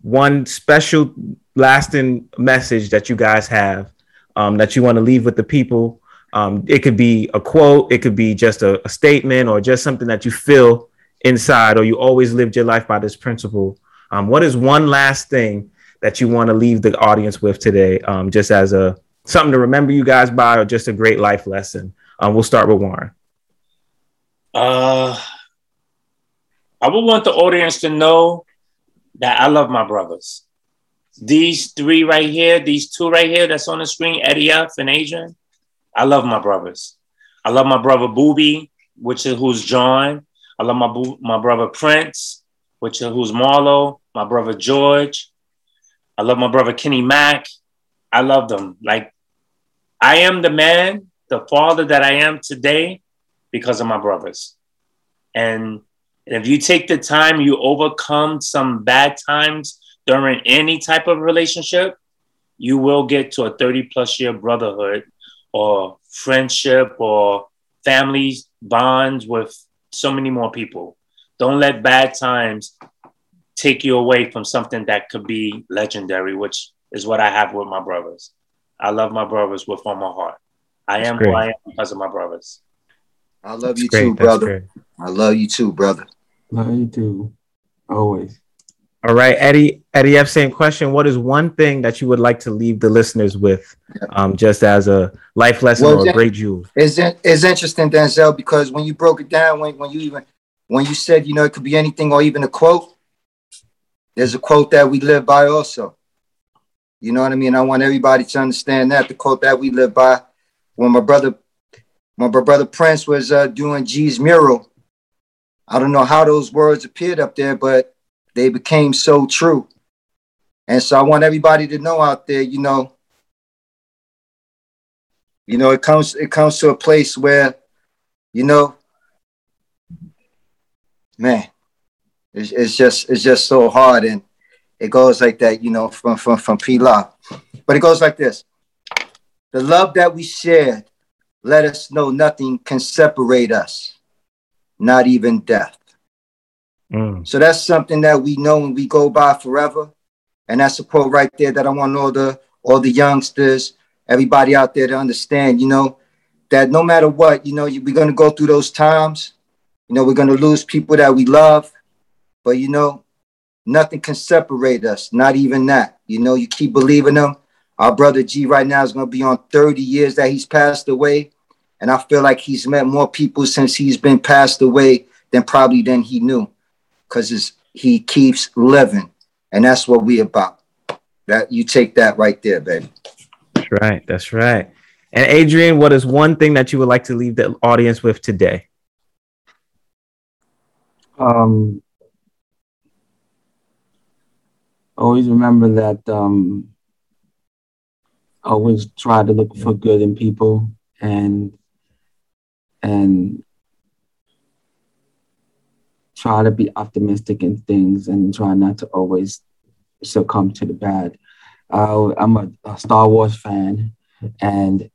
One special, lasting message that you guys have um, that you want to leave with the people. Um, it could be a quote, it could be just a, a statement, or just something that you feel inside, or you always lived your life by this principle. Um, what is one last thing that you want to leave the audience with today, um, just as a something to remember you guys by, or just a great life lesson? Um, we'll start with Warren. Uh, I would want the audience to know that I love my brothers. These three right here, these two right here that's on the screen, Eddie F and Adrian, I love my brothers. I love my brother Booby, which is who's John. I love my boo- my brother Prince, which is who's Marlo. My brother George. I love my brother Kenny Mack. I love them. Like I am the man, the father that I am today because of my brothers. And if you take the time, you overcome some bad times during any type of relationship, you will get to a 30 plus year brotherhood or friendship or family bonds with so many more people. Don't let bad times take you away from something that could be legendary, which is what I have with my brothers. I love my brothers with all my heart. I That's am great. who I am because of my brothers. I love you Great, too, brother. I love you too, brother. Love you too. Always. All right, Eddie. Eddie F. Same question. What is one thing that you would like to leave the listeners with, um, just as a life lesson Well, or a great jewel? It's it's interesting, Denzel, because when you broke it down, when when you even when you said you know it could be anything or even a quote, there's a quote that we live by also. You know what I mean? I want everybody to understand that the quote that we live by. When my brother, when my brother Prince was uh, doing G's mural, I don't know how those words appeared up there, but they became so true. And so I want everybody to know out there, you know, you know, it comes it comes to a place where, you know, man, it's, it's just it's just so hard and it goes like that, you know, from from from P Law. But it goes like this. The love that we shared let us know nothing can separate us, not even death. Mm, So that's something that we know and we go by forever. And that's a quote right there that I want all the all the youngsters, everybody out there to understand, you know, that no matter what, you know, we're gonna go through those times. You know, we're gonna lose people that we love, but you know, nothing can separate us, not even that. You know, you keep believing them. Our brother G right now is gonna be on 30 years that he's passed away. And I feel like he's met more people since he's been passed away than probably than he knew because he keeps living, and that's what we about. That you take that right there, baby. that's right. That's right. And Adrian, what is one thing that you would like to leave the audience with today? Um, always remember that um, always try to look for good in people and and try to be optimistic in things and try not to always succumb to the bad. Uh, I'm a, a Star Wars fan, and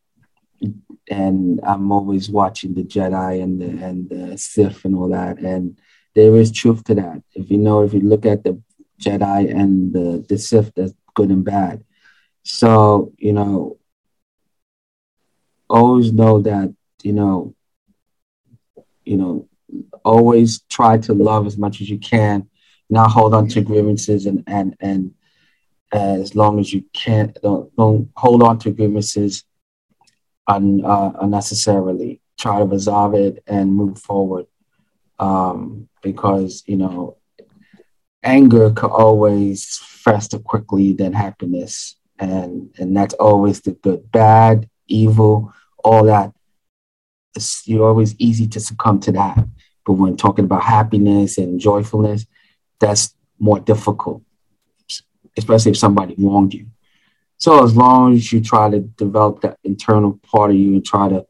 and I'm always watching the Jedi and the and the Sith and all that. And there is truth to that. If you know, if you look at the Jedi and the the Sith, that's good and bad. So you know, always know that you know, you know, always try to love as much as you can, not hold on to grievances and and and as long as you can, don't don't hold on to grievances un, uh, unnecessarily. Try to resolve it and move forward, um, because you know anger could always fester quickly than happiness, and and that's always the good, bad, evil, all that. It's, you're always easy to succumb to that, but when talking about happiness and joyfulness, that's more difficult, especially if somebody wronged you. So as long as you try to develop that internal part of you and try to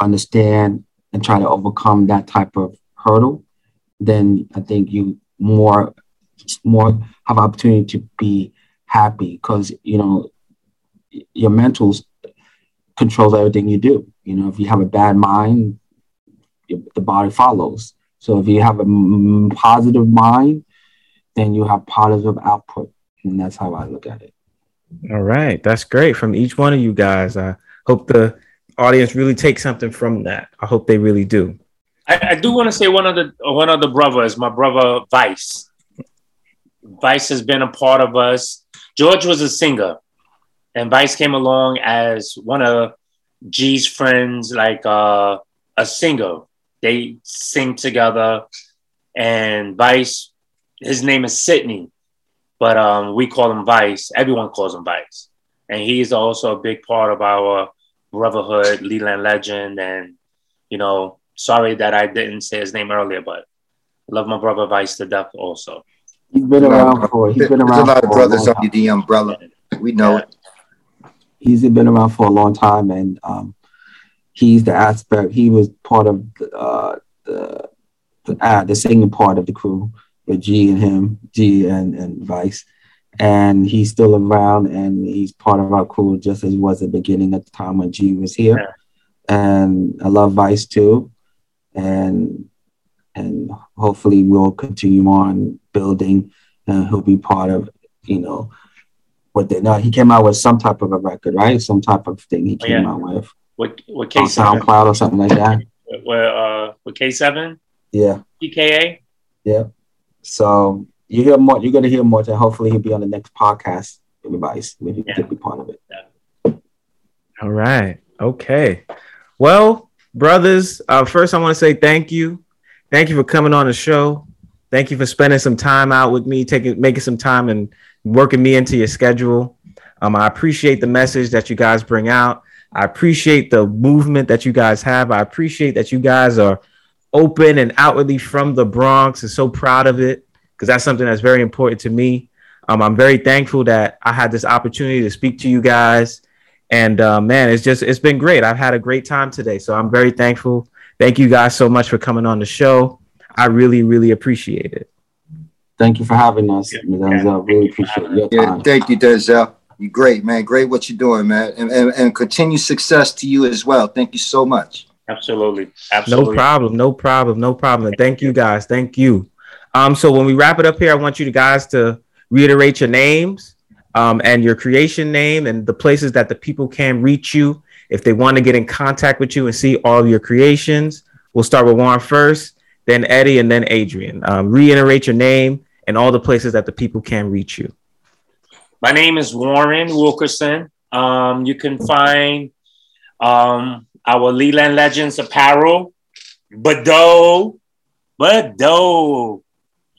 understand and try to overcome that type of hurdle, then I think you more more have opportunity to be happy because you know your mentals controls everything you do. You know, if you have a bad mind, the body follows. So if you have a m- positive mind, then you have positive output, and that's how I look at it. All right, that's great from each one of you guys. I hope the audience really takes something from that. I hope they really do. I, I do want to say one of the one of the brothers, my brother Vice. Vice has been a part of us. George was a singer, and Vice came along as one of G's friends, like uh, a singer. They sing together, and Vice, his name is Sydney, but um, we call him Vice. Everyone calls him Vice, and he's also a big part of our brotherhood, Leland Legend, and you know, sorry that I didn't say his name earlier, but I love my brother Vice to death also. He's been around for he's been There's around a lot of brothers long under time. the umbrella. We know it. He's been around for a long time, and um, he's the aspect. He was part of uh, the uh, the singing part of the crew with G and him, G and, and Vice. And he's still around and he's part of our crew just as he was at the beginning at the time when G was here. Yeah. And I love Vice too. And and hopefully we'll continue on building and he'll be part of, you know, what they know. He came out with some type of a record, right? Some type of thing he Oh, came yeah. out with With with K seven, SoundCloud or something like that. with uh with K seven, Yeah. PKA. Yeah. So you hear more. You're gonna hear more. And hopefully he'll be on the next podcast with advice. Maybe he Yeah. could be part of it. All right. Okay. Well, brothers, uh, first I want to say thank you. Thank you for coming on the show. Thank you for spending some time out with me, taking making some time and working me into your schedule. Um, I appreciate the message that you guys bring out. I appreciate the movement that you guys have. I appreciate that you guys are open and outwardly from the Bronx and so proud of it because that's something that's very important to me. Um, I'm very thankful that I had this opportunity to speak to you guys. And uh, man, it's just it's been great. I've had a great time today, so I'm very thankful. Thank you guys so much for coming on the show. I really, really appreciate it. Thank you for having us. Yeah. Denzel. Really appreciate your Yeah, thank you, Denzel. You're great, man. Great what you're doing, man. And, and, and continued success to you as well. Thank you so much. Absolutely, Absolutely. No problem, no problem, no problem. And thank you guys. Thank you. Um, so when we wrap it up here, I want you guys to reiterate your names um, and your creation name and the places that the people can reach you if they want to get in contact with you and see all of your creations. We'll start with Warren first, then Eddie, and then Adrian. Um, reiterate your name and all the places that the people can reach you. My name is Warren Wilkerson. Um, you can find um, our Leland Legends apparel, Bado, Bado.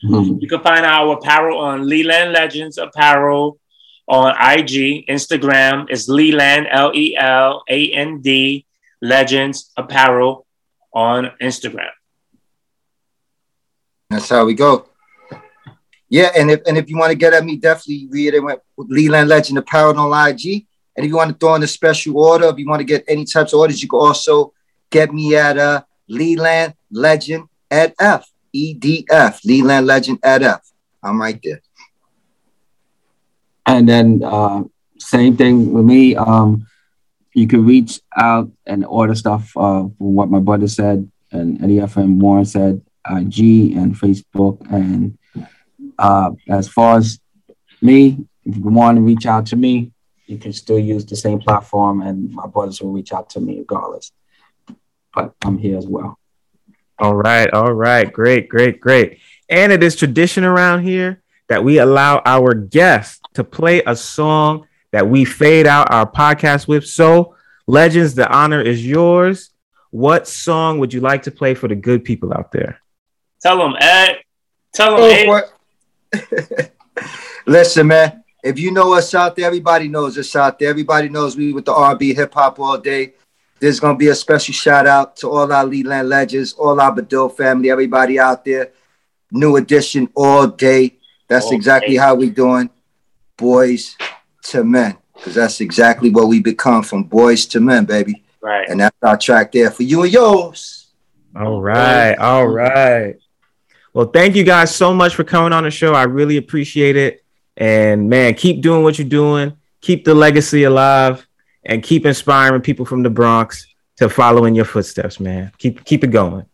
Mhm. You can find our apparel on Leland Legends Apparel on IG, Instagram is Leland L E L A N D Legends Apparel on Instagram. That's how we go. Yeah, and if and if you want to get at me, definitely read it with Leland Legend Apparel on IG. And if you want to throw in a special order, if you want to get any types of orders, you can also get me at uh Leland Legend at F. E D F. Leland Legend at F. I'm right there. And then uh, same thing with me. Um, you can reach out and order stuff uh, from what my brother said and Eddie FM Warren said, IG and Facebook. And uh, as far as me, if you want to reach out to me, you can still use the same platform, and my brothers will reach out to me regardless. But I'm here as well. All right, all right, great, great, great. And it is tradition around here that we allow our guests to play a song that we fade out our podcast with. So, Legends, the honor is yours. What song would you like to play for the good people out there? Tell them, Ed. Tell them, Ed. For it. Listen, man. If you know us out there, everybody knows us out there. Everybody knows we with the R&B hip hop all day. There's gonna be a special shout out to all our Leland legends, all our Bado family, everybody out there. New edition all day. That's All exactly day. how we doing. Boys to men, because that's exactly what we become from boys to men, baby. Right. And that's our track there for you and yours. All right, all right. Well, thank you guys so much for coming on the show. I really appreciate it. And man, keep doing what you're doing. Keep the legacy alive and keep inspiring people from the Bronx to follow in your footsteps, man. Keep keep it going.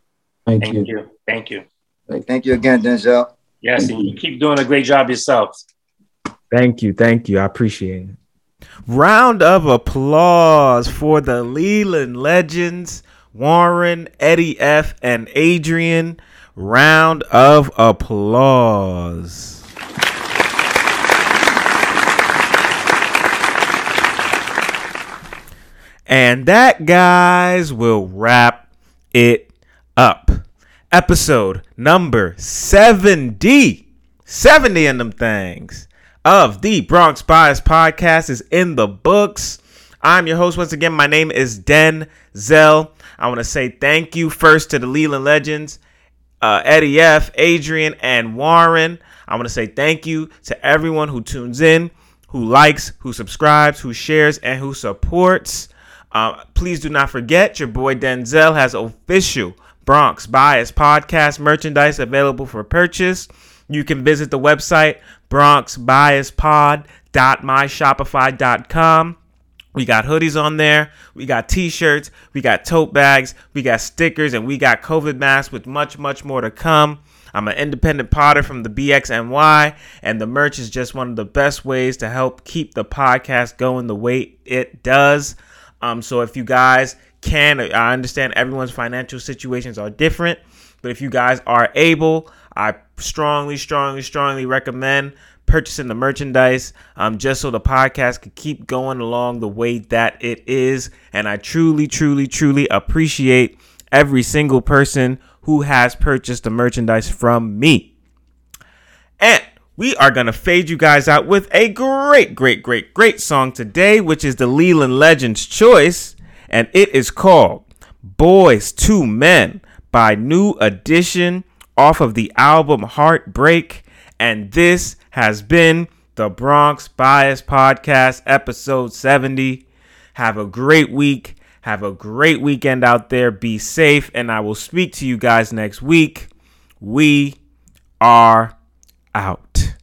Thank, Thank you. you. Thank you. Thank you again, Denzel. Yes, and you keep doing a great job yourself. Thank you. Thank you. I appreciate it. Round of applause for the Leland legends, Warren, Eddie F, and Adrian. Round of applause. And that, guys, will wrap it up. Episode number 70. 70 in them things of the Bronx Bias podcast is in the books. I'm your host once again. My name is Denzel. I want to say thank you first to the Leland Legends, uh, Eddie F, Adrian, and Warren. I want to say thank you to everyone who tunes in, who likes, who subscribes, who shares, and who supports. Uh, please do not forget your boy Denzel has official Bronx Bias podcast merchandise available for purchase. You can visit the website bronxbiaspod.myshopify.com. We got hoodies on there. We got t-shirts. We got tote bags. We got stickers, and we got COVID masks with much, much more to come. I'm an independent potter from the BXNY, and the merch is just one of the best ways to help keep the podcast going the way it does. Um, so if you guys can, I understand everyone's financial situations are different, but if you guys are able, I strongly, strongly, strongly recommend purchasing the merchandise um, just so the podcast can keep going along the way that it is. And I truly, truly, truly appreciate every single person who has purchased the merchandise from me. And we are going to fade you guys out with a great, great, great, great song today, which is the Leland Legends choice. And it is called Boys to Men by New Edition off of the album Heartbreak. And this has been the Bronx Bias Podcast, episode 70. Have a great week. Have a great weekend out there. Be safe. And I will speak to you guys next week. We are out.